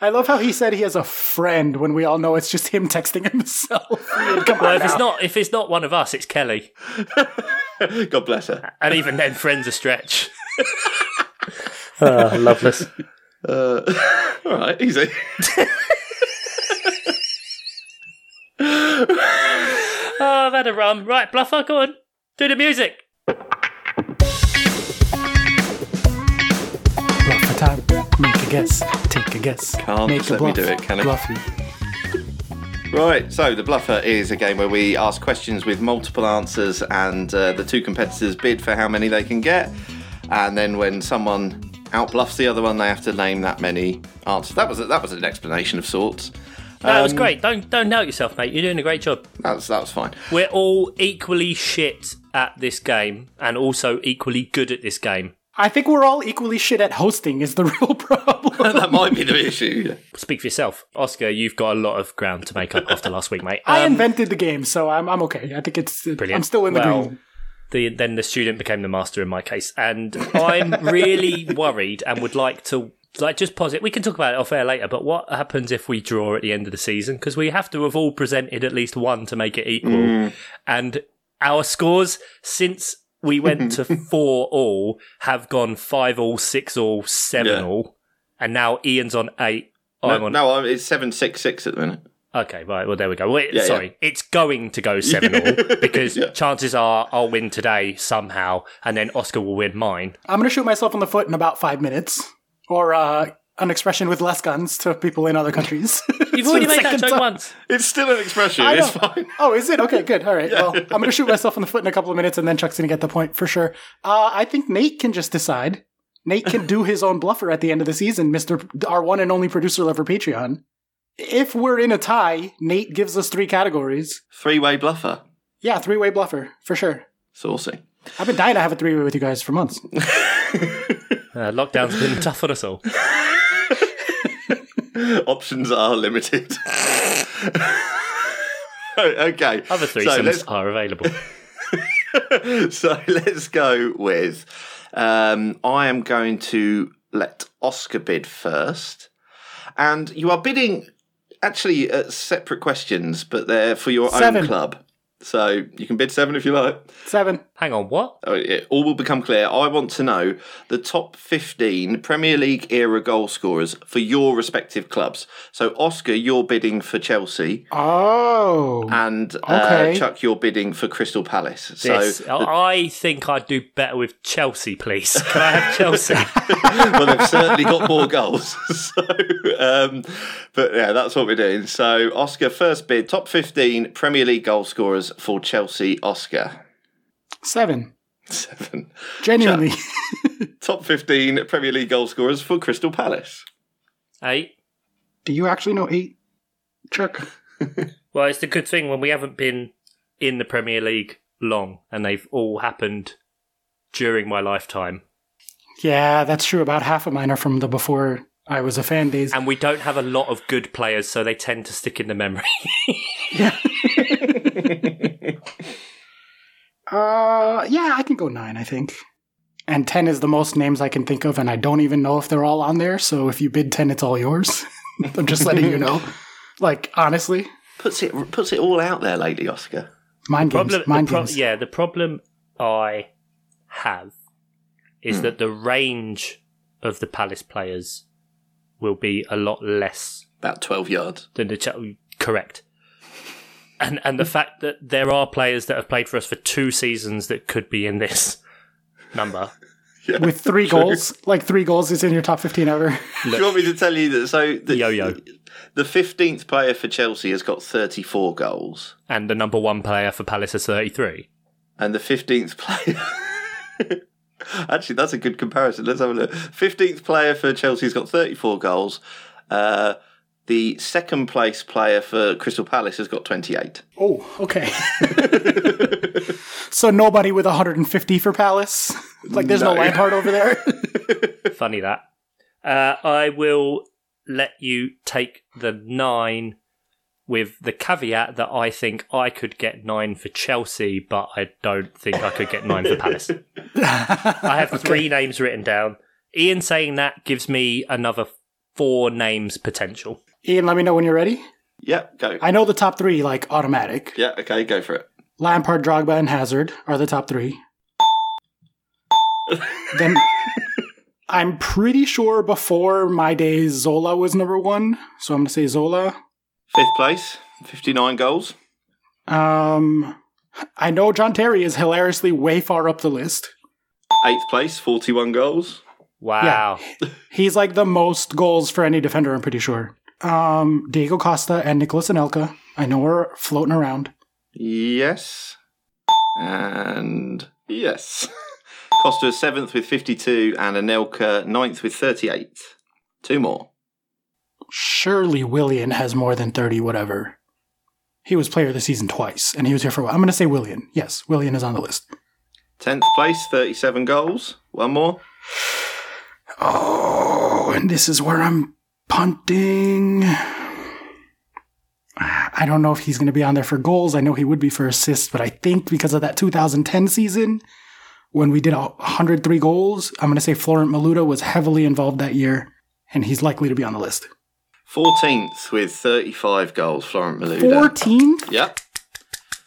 I love how he said he has a friend when we all know it's just him texting himself. [laughs] Come Well, on if it's not if it's not one of us, it's Kelly. [laughs] God bless her. And even then, friends a stretch. Oh, loveless. [laughs] [laughs] All right, easy. [laughs] Oh, I've had a rum. Right, Bluffer, go on. Do the music. Bluff time. Make a guess. Take a guess. Can't Make just a let me do it, can it? Bluff you. Right, so the bluffer is a game where we ask questions with multiple answers, and uh, the two competitors bid for how many they can get. And then when someone outbluffs the other one, they have to name that many answers. That was a, that was an explanation of sorts. That was Um, great. Don't don't doubt yourself, mate. You're doing a great job. That's was that was fine. We're all equally shit at this game, and also equally good at this game. I think we're all equally shit at hosting is the [laughs] real problem. [laughs] that might be the issue. Speak for yourself, Oscar. You've got a lot of ground to make up after last week, mate. I Um, invented the game, so I'm I'm okay. I think it's Brilliant. I'm still in the Well, green. The then the student became the master in my case, and I'm really [laughs] worried and would like to like just pause it. We can talk about it off air later, but what happens if we draw at the end of the season? Because we have to have all presented at least one to make it equal, mm. and our scores since we went [laughs] to four all have gone five all, six all, seven Yeah. all, and now Ian's on eight. I'm No, on no, I'm- it's seven six six at the minute. Okay, right. Well, there we go. Wait, Yeah, sorry, it's going to go seven [laughs] all because [laughs] Yeah. chances are I'll win today somehow, and then Oscar will win mine. I'm gonna shoot myself in the foot in about five minutes, or uh, an expression with less guns to people in other countries. [laughs] You've already made that joke once. It's still an expression. It's fine. Oh, is it? Okay, good. All right. Well, I'm going to shoot myself in the foot in a couple of minutes, and then Chuck's going to get the point for sure. Uh, I think Nate can just decide. Nate can do his own bluffer at the end of the season, Mister, our one and only producer lover Patreon. If we're in a tie, Nate gives us three categories. Three way bluffer. Yeah, three way bluffer for sure. Saucy. I've been dying to have a three way with you guys for months. [laughs] Uh, lockdown's been tough for us all. Options are limited. [laughs] okay. Other So threesomes let's, are available. [laughs] so let's go with. Um, I am going to let Oscar bid first, and you are bidding actually at separate questions, but they're for your Seven. own club. So you can bid seven if you like. Seven. Hang on, what? Oh, it all will become clear. I want to know the top 15 Premier League era goal scorers for your respective clubs. So, Oscar, you're bidding for Chelsea, Oh. and uh, Chuck, you're bidding for Crystal Palace. This. So, the- I think I'd do better with Chelsea, please. [laughs] Can I have Chelsea? [laughs] well, they've certainly got more goals. [laughs] so, um, but yeah, that's what we're doing. So, Oscar, first bid, top 15 Premier League goal scorers for Chelsea. Oscar, Seven. seven. Genuinely. Top 15 Premier League goal scorers for Crystal Palace. Eight. Do you actually know eight? Chuck. [laughs] Well, it's the good thing when we haven't been in the Premier League long and they've all happened during my lifetime. Yeah, that's true. About half of mine are from the before I was a fan days. And we don't have a lot of good players, so they tend to stick in the memory. Yeah. [laughs] [laughs] uh, yeah, I can go nine, I think. And 10 is the most names I can think of, and I don't even know if they're all on there. So if you bid 10, it's all yours. [laughs] I'm just letting you know. [laughs] Like, honestly, Puts it puts it all out there lately, Oscar. mind problem, games. Mind the pro- games. yeah, the problem I have is Hmm. that the range of the Palace players will be a lot less About 12 yards. than the Chelsea. Correct. And and the fact that there are players that have played for us for two seasons that could be in this [laughs] number. With [laughs] three goals. Like, three goals is in your top 15 ever. Do you want me to tell you that? So the Yo-yo. the fifteenth player for Chelsea has got thirty four goals, And the number one player for Palace is 33. and the fifteenth player. [laughs] Actually, that's a good comparison. Let's have a look. Fifteenth player for Chelsea has got thirty four goals. Uh, the second place player for Crystal Palace has got twenty eight. Oh, okay. so nobody with 150 for Palace? Like, there's no, No. Lampard over there? [laughs] Funny that. Uh, I will let you take the nine with the caveat that I think I could get nine for Chelsea, but I don't think I could get nine for Palace. [laughs] I have three names written down. Ian saying that gives me another four names potential. Ian, let me know when you're ready. Yeah, go. I know the top three, like, automatic. yeah, okay, go for it. Lampard, Drogba, and Hazard are the top three. then [laughs] I'm pretty sure before my days Zola was number one, so I'm gonna say Zola. Fifth place, fifty nine goals. Um, I know John Terry is hilariously way far up the list. Eighth place, forty one goals. Wow. He's like the most goals for any defender. I'm pretty sure. Um, Diego Costa and Nicolas Anelka. I know we're floating around. Yes. And yes. [laughs] Costa is seventh with 52 and Anelka ninth with 38. Two more. Surely Willian has more than 30, whatever. He was player of the season twice, and he was here for a while. I'm going to say Willian. Yes, Willian is on the list. Tenth place, 37 goals. One more. [sighs] Oh, and this is where I'm punting. I don't know if he's going to be on there for goals. I know he would be for assists, but I think because of that 2010 season, when we did 103 goals, I'm going to say Florent Malouda was heavily involved that year, and he's likely to be on the list. 14th with 35 goals, Florent Malouda. 14th? Yep.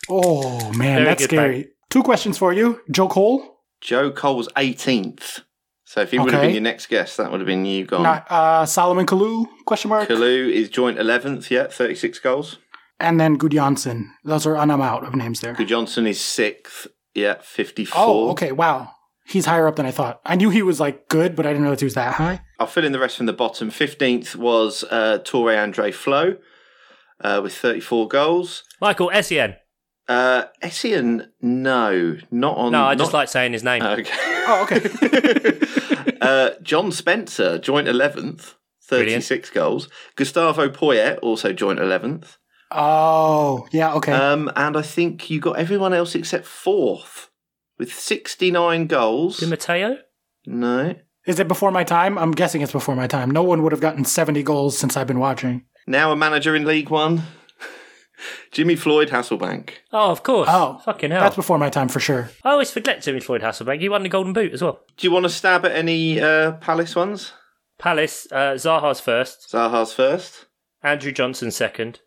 Oh, man, Very that's good, scary. Two questions for you. Joe Cole? Joe Cole's 18th. So if he would have been your next guest, that would have been you gone. Not, uh, Solomon Kalou? Question mark. Kalou is joint 11th, yeah, 36 goals. And then Gudjohnsen. Those are, and I'm out of names there. Gudjohnsen is 6th, yeah, 54. Oh, okay. Wow. He's higher up than I thought. I knew he was like good, but I didn't know that he was that high. I'll fill in the rest from the bottom. 15th was uh, Tore Andre Flo uh, with 34 goals. Michael Essien. Uh, Essien, no, not on. No, I not- just like saying his name. [laughs] Okay. Oh, okay. [laughs] uh, John Spencer, joint 11th, 36 goals. Gustavo Poyet, also joint 11th. oh, yeah, okay. Um, and I think you got everyone else except fourth with 69 goals. Di Matteo? No. Is it before my time? I'm guessing it's before my time. No one would have gotten 70 goals since I've been watching. Now a manager in League One. Jimmy Floyd Hasselbaink. Oh, of course. Oh, Fucking hell. That's before my time for sure. I always forget Jimmy Floyd Hasselbaink. He won the Golden Boot as well. Do you want to stab at any uh, Palace ones? Palace, uh, Zaha's first. Zaha's first. Andrew Johnson second.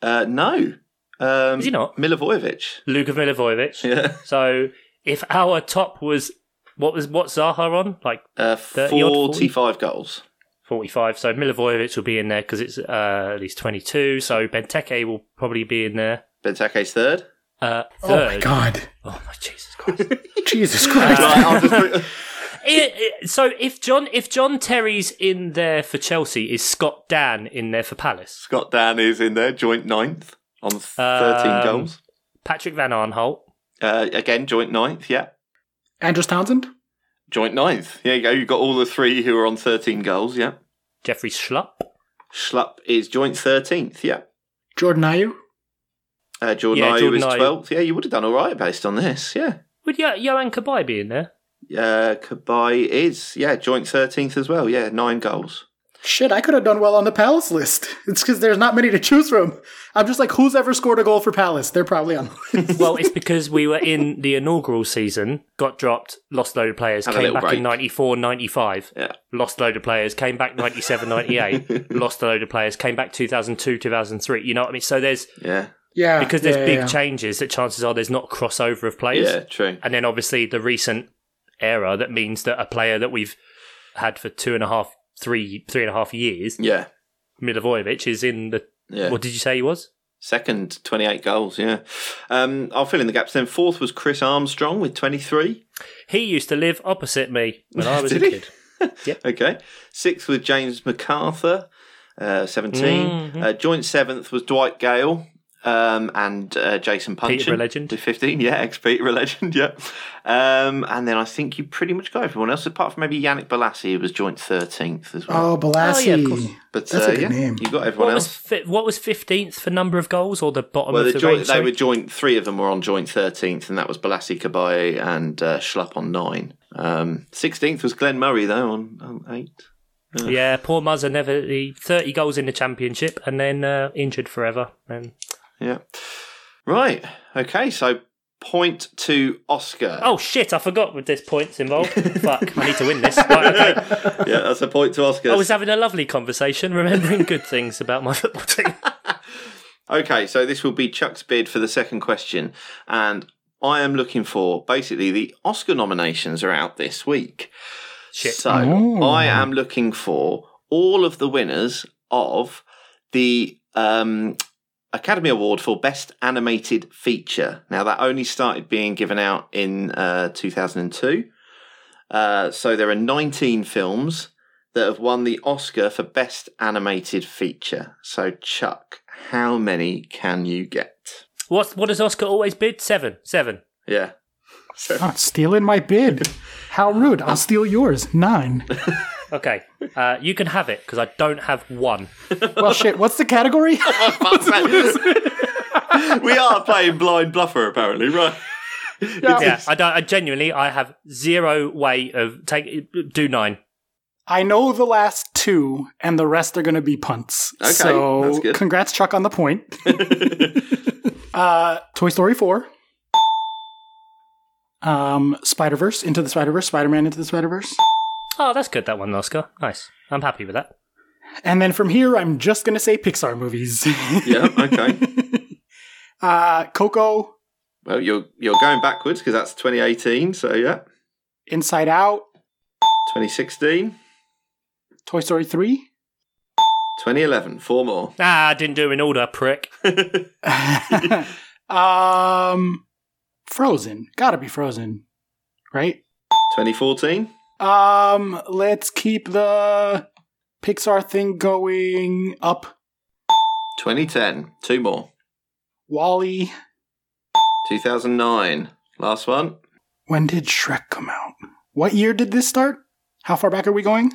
Uh, no. Um, Is he not? Milivojevic. Luka Milivojevic. Yeah. [laughs] So if our top was what was what Zaha on like Uh, 30 odd, 40? 45 goals. Forty five, so Milivojevic will be in there because it's uh, at least twenty two. So Benteke will probably be in there. Benteke's third. Uh, Oh my god. Oh my Jesus Christ! [laughs] Jesus Christ. Right, I'll just put- [laughs] It- it- so if John if John Terry's in there for Chelsea, is Scott Dann in there for Palace? Scott Dann is in there, joint ninth on 13 Um, goals. Patrick Van Aanholt. Uh, again, joint ninth, yeah. Andros Townsend? Joint ninth. There you go. You've got all the three who are on 13 goals, yeah. Jeffrey Schlupp. Schlupp is joint 13th, yeah. Jordan Ayew? Uh, Jordan Yeah, Ayew Jordan is Ayew. 12th. Yeah, you would have done all right based on this, yeah. Would Yo- Yohan Cabaye be in there? Uh, Cabaye is, yeah, joint 13th as well, yeah, nine goals. Shit, I could have done well on the Palace list. [laughs] It's because there's not many to choose from. I'm just like, who's ever scored a goal for Palace? They're probably on. [laughs] Well, it's because we were in the inaugural season, got dropped, lost a load of players, Had came back break. in 94, 95, Yeah. lost a load of players, came back 97, 98, [laughs] lost a load of players, came back 2002, 2003. You know what I mean? So there's, Yeah, Yeah. because there's yeah, big yeah. changes that chances are there's not crossover of players. yeah, true. And then obviously the recent era that means that a player that we've had for two and a half, three, three and a half years, Yeah, Milivojevic, is in the, yeah. what did you say he was? Second, 28 goals, yeah. Um, I'll fill in the gaps then. Fourth was Chris Armstrong with 23. He used to live opposite me when I [laughs] was a kid. [laughs] Okay. Sixth was James McArthur, uh, 17. Mhm. Uh, joint seventh was Dwight Gayle um, and uh, Jason Puncheon. Peterborough legend. With 15, yeah, ex Peterborough legend, [laughs] yeah. Um, and then I think you pretty much got everyone else, apart from maybe Yannick Bolasie, who was joint 13th as well. Oh, Bolasie. Oh, yeah, of course. but that's uh, a good yeah, name. you got everyone What was else. fi- what was fifteenth for number of goals, or the bottom Well, of the the joint, range? they were joint. Three of them were on joint thirteenth, and that was Bolasie, Cabaye, and uh, Schlupp on nine. Um, Sixteenth was Glenn Murray though on, on eight. Yeah, poor Muzzer never he, thirty goals in the championship and then uh, injured forever. And Yeah. Right. Okay. So point to Oscar. oh shit, I forgot with this points involved. [laughs] Fuck, I need to win this. Right, okay. [laughs] yeah, that's a point to Oscar. I was having a lovely conversation, remembering good things about my football team. [laughs] Okay, so this will be Chuck's bid for the second question, and I am looking for basically the Oscar nominations are out this week. Shit. So Oh. I am looking for all of the winners of the um, Academy Award for Best Animated Feature. Now that only started being given out in uh, 2002. Uh, so there are 19 films that have won the Oscar for Best Animated Feature. So Chuck, how many can you get? What what does Oscar always bid? Seven, seven. Yeah. So, Oh, stealing my bid. How rude. I'll steal yours. Nine. [laughs] Okay, uh, you can have it because I don't have one. Well, shit. What's the category? [laughs] [laughs] we are playing blind bluffer, apparently, right? Yeah, I don't. I genuinely, I have zero way of take do nine. I know the last two, and the rest are going to be punts. Okay, so that's good. congrats, Chuck, on the point. [laughs] uh, Toy Story 4. Um, Spider Verse, Into the Spider Verse, Spider Man Into the Spider Verse. Oh, that's good. That one, Oscar. Nice. I'm happy with that. And then from here, I'm just going to say Pixar movies. [laughs] yeah, okay. [laughs] uh, Coco, Well, you're you're going backwards because that's 2018. So yeah, Inside Out, 2016, Toy Story 3. 2011. Four more. [laughs] Ah, I didn't do it in order, prick. um, Frozen. Gotta be Frozen. Right? 2014, Um, let's keep the Pixar thing going up. 2010. Two more. WALL-E. 2009. Last one. When did Shrek come out? What year did this start? How far back are we going?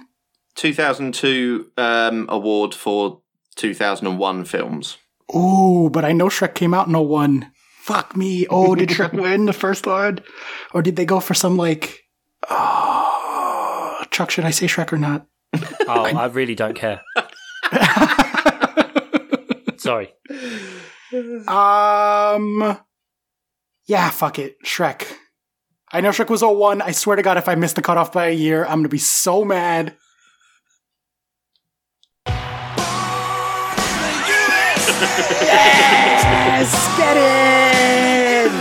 2002 um, award for 2001 films. Ooh, but I know Shrek came out in 01. Fuck me. Oh, did [laughs] Shrek win the first one? Or did they go for some like. Oh, Chuck, should I say Shrek or not? [laughs] Oh, I really don't care. [laughs] Sorry. Um. Yeah, fuck it. Shrek. I know Shrek was 01. I swear to God, if I miss the cutoff by a year, I'm gonna be so mad. yes! Get in!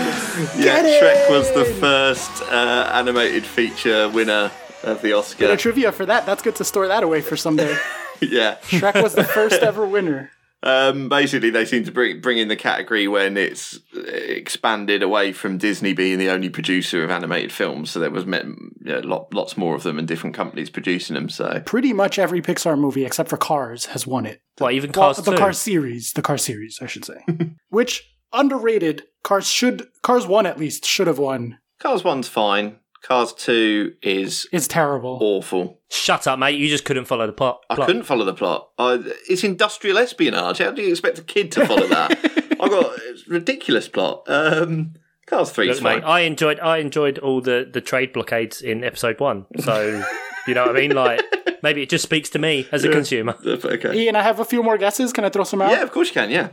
Yeah, Get Shrek was the first uh, animated feature winner of the Bit Oscar. of trivia for that. That's good to store that away for someday. [laughs] yeah. Shrek was the [laughs] first ever winner. Um, basically, they seem to bring bring in the category when it's expanded away from Disney being the only producer of animated films. So there was you know, lot, lots more of them and different companies producing them. So Pretty much every Pixar movie except for Cars has won it. What, even Well, Cars the 2? Cars series, the Cars series, I should say. [laughs] Which underrated. Cars should Cars one at least should have won. Cars one's fine. Cars two is It's terrible. awful. Shut up, mate. You just couldn't follow the plot. I plot. couldn't follow the plot. I, it's industrial espionage. How do you expect a kid to follow that? [laughs] I got it's ridiculous plot. Um, Cars three is Look, mate, fine. I enjoyed I enjoyed all the, the trade blockades in episode one. So you know what I mean? Like [laughs] maybe it just speaks to me as a consumer. okay. Ian, I have a few more guesses. Can I throw some out? Yeah, of course you can. Yeah.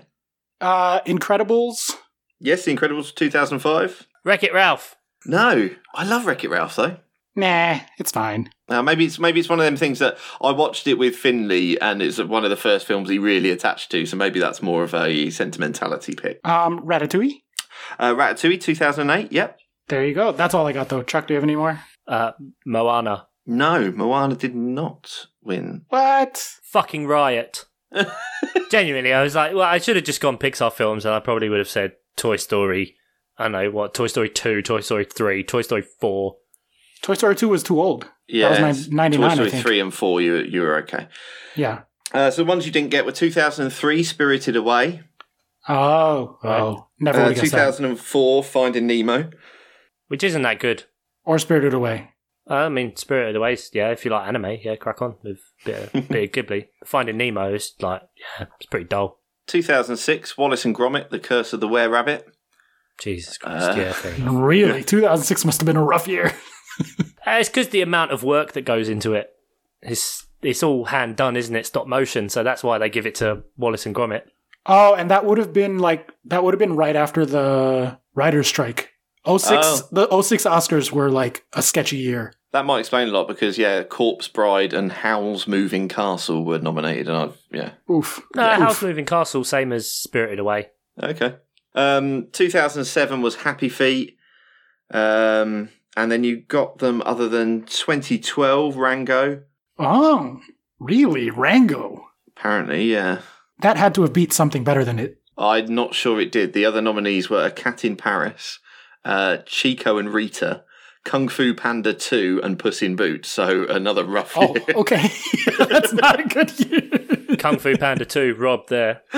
Uh, Incredibles. Yes, The Incredibles 2005. Wreck It Ralph. No, I love Wreck It Ralph though. Nah, it's fine. Now maybe it's maybe it's one of them things that I watched it with Finley, and it's one of the first films he really attached to. So maybe that's more of a sentimentality pick. Um, Ratatouille. Uh, Ratatouille 2008. Yep. There you go. That's all I got though. Chuck, do you have any more? Uh, Moana. No, Moana did not win. What? Fucking riot. [laughs] Genuinely, I was like, well, I should have just gone Pixar films, and I probably would have said Toy Story. I don't know what Toy Story two, Toy Story three, Toy Story four. Toy Story 2 was too old. Yeah, That was 99, Toy I Story think. three and four. You you were okay. Yeah. Uh, so the ones you didn't get were 2003, Spirited Away. Oh, oh. Never Uh, would have guessed that. 2004, Finding Nemo. which isn't that good. Or Spirited Away. Uh, I mean, Spirited Away, yeah, if you like anime, yeah, crack on with a bit of, [laughs] bit of Ghibli. Finding Nemo is like, yeah, it's pretty dull. 2006, Wallace and Gromit: The Curse of the Were Rabbit. Jesus Christ, Uh, yeah, fair enough. [laughs] Really? 2006 must have been a rough year. [laughs] Uh, it's because the amount of work that goes into. It's, it's all hand done, isn't it? Stop motion, so that's why they give it to Wallace and Gromit. Oh, and that would have been like, that would have been right after the writer's strike. 06, Oh. The 06 Oscars were like a sketchy year. That might explain a lot because yeah, Corpse Bride and Howl's Moving Castle were nominated, and I've yeah Oof. No, Oof. House Moving Castle, same as Spirited Away. okay. Um, 2007 was Happy Feet, um, and then you got them other than 2012 Rango. Oh, really? Rango? Apparently, yeah. That had to have beat something better than it. I'm not sure it did. The other nominees were A Cat in Paris, uh, Chico and Rita, Kung Fu Panda 2, and Puss in Boots. So another rough Oh, year. okay. [laughs] That's not a good year. Kung Fu Panda 2, Rob there. [laughs]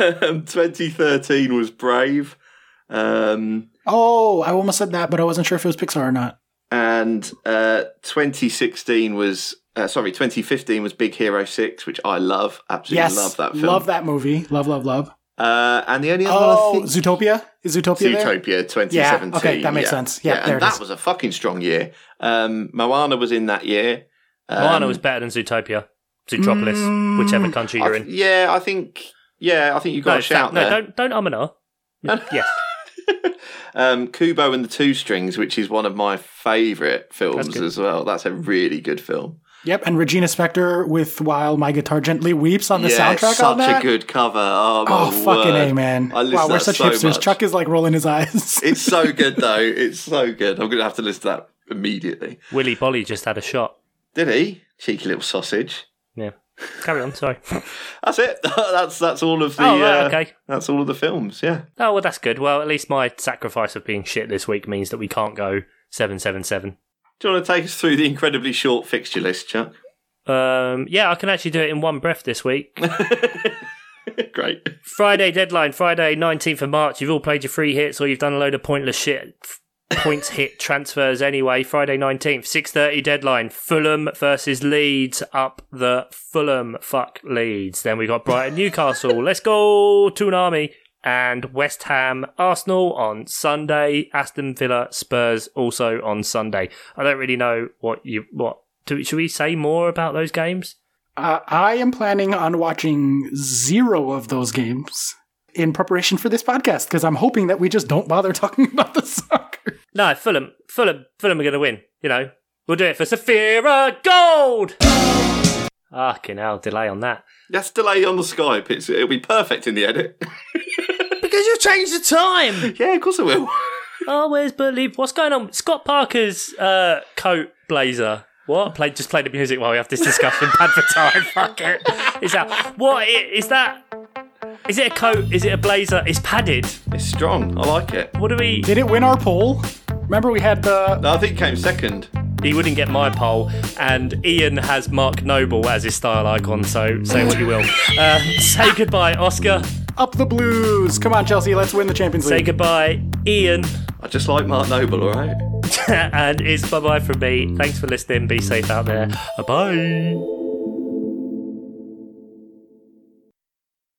Um, 2013 was Brave. Um, Oh, I almost said that, but I wasn't sure if it was Pixar or not. and uh, 2016 was, uh, sorry, 2015 was Big Hero 6, which I love. Absolutely yes, love that film. Love that movie. Love, love, love. Uh, and the only other Oh, one I think. Zootopia? Is Zootopia there? Zootopia 2017. Yeah, okay, that makes yeah. sense. Yeah, there and it that is. was a fucking strong year. Um, Moana was in that year. Um, Moana was better than Zootopia. Zootropolis, Mm, whichever country you're I- in. yeah, I think. Yeah, I think you got no, a shout no, there. don't don't um and ah. yes, Um, Kubo and the Two Strings, which is one of my favourite films as well. That's a really good film. Yep, and Regina Spektor with While My Guitar Gently Weeps on the yeah, soundtrack such on that. a good cover. Oh, my oh, fucking word. A, man. I listen Wow, we're such so hipsters. much. Chuck is like rolling his eyes. [laughs] It's so good though. [laughs] It's so good. I'm gonna have to listen to that immediately. Willy Boly just had a shot. Did he? Cheeky little sausage. Yeah, carry on. Sorry. [laughs] That's it. [laughs] that's that's all of the. oh, right, uh, okay. That's all of the films. Yeah. Oh well, that's good. Well, at least my sacrifice of being shit this week means that we can't go 777. Do you want to take us through the incredibly short fixture list, Chuck? Um, yeah, I can actually do it in one breath this week. [laughs] Great. Friday deadline, Friday 19th of March. You've all played your free hits or you've done a load of pointless shit. Points hit transfers anyway. Friday 19th, 6.30 deadline. Fulham versus Leeds up the Fulham. Fuck Leeds. Then we got Brighton Newcastle. [laughs] Let's go to an army. And West Ham Arsenal on Sunday. Aston Villa Spurs also on Sunday. I don't really know what you what. Do, should we say more about those games? Uh, I am planning on watching zero of those games in preparation for this podcast because I'm hoping that we just don't bother [laughs] talking about the soccer. No, Fulham, Fulham, Fulham are going to win. You know, we'll do it for Saphira Gold. Fucking hell, delay on that. That's delay on the Skype. It's, it'll be perfect in the edit. [laughs] [laughs] Because you've changed the time. yeah, of course I will. Always believe what's going on. Scott Parker's uh, coat blazer. What? Play, just play the music while we have this discussion. [laughs] Bad for time. Fuck it. Is that what? Is that? Is it a coat? Is it a blazer? It's padded. It's strong. I like it. What do we? Did it win our poll? Remember we had the No, I think it came second. He wouldn't get my poll, and Ian has Mark Noble as his style icon. So say what you will. Uh, say goodbye, Oscar. up the blues. Come on, Chelsea, let's win the Champions League. Say goodbye, Ian. I just like Mark Noble, all right? [laughs] and it's bye bye from me. Thanks for listening. Be safe out there. Bye.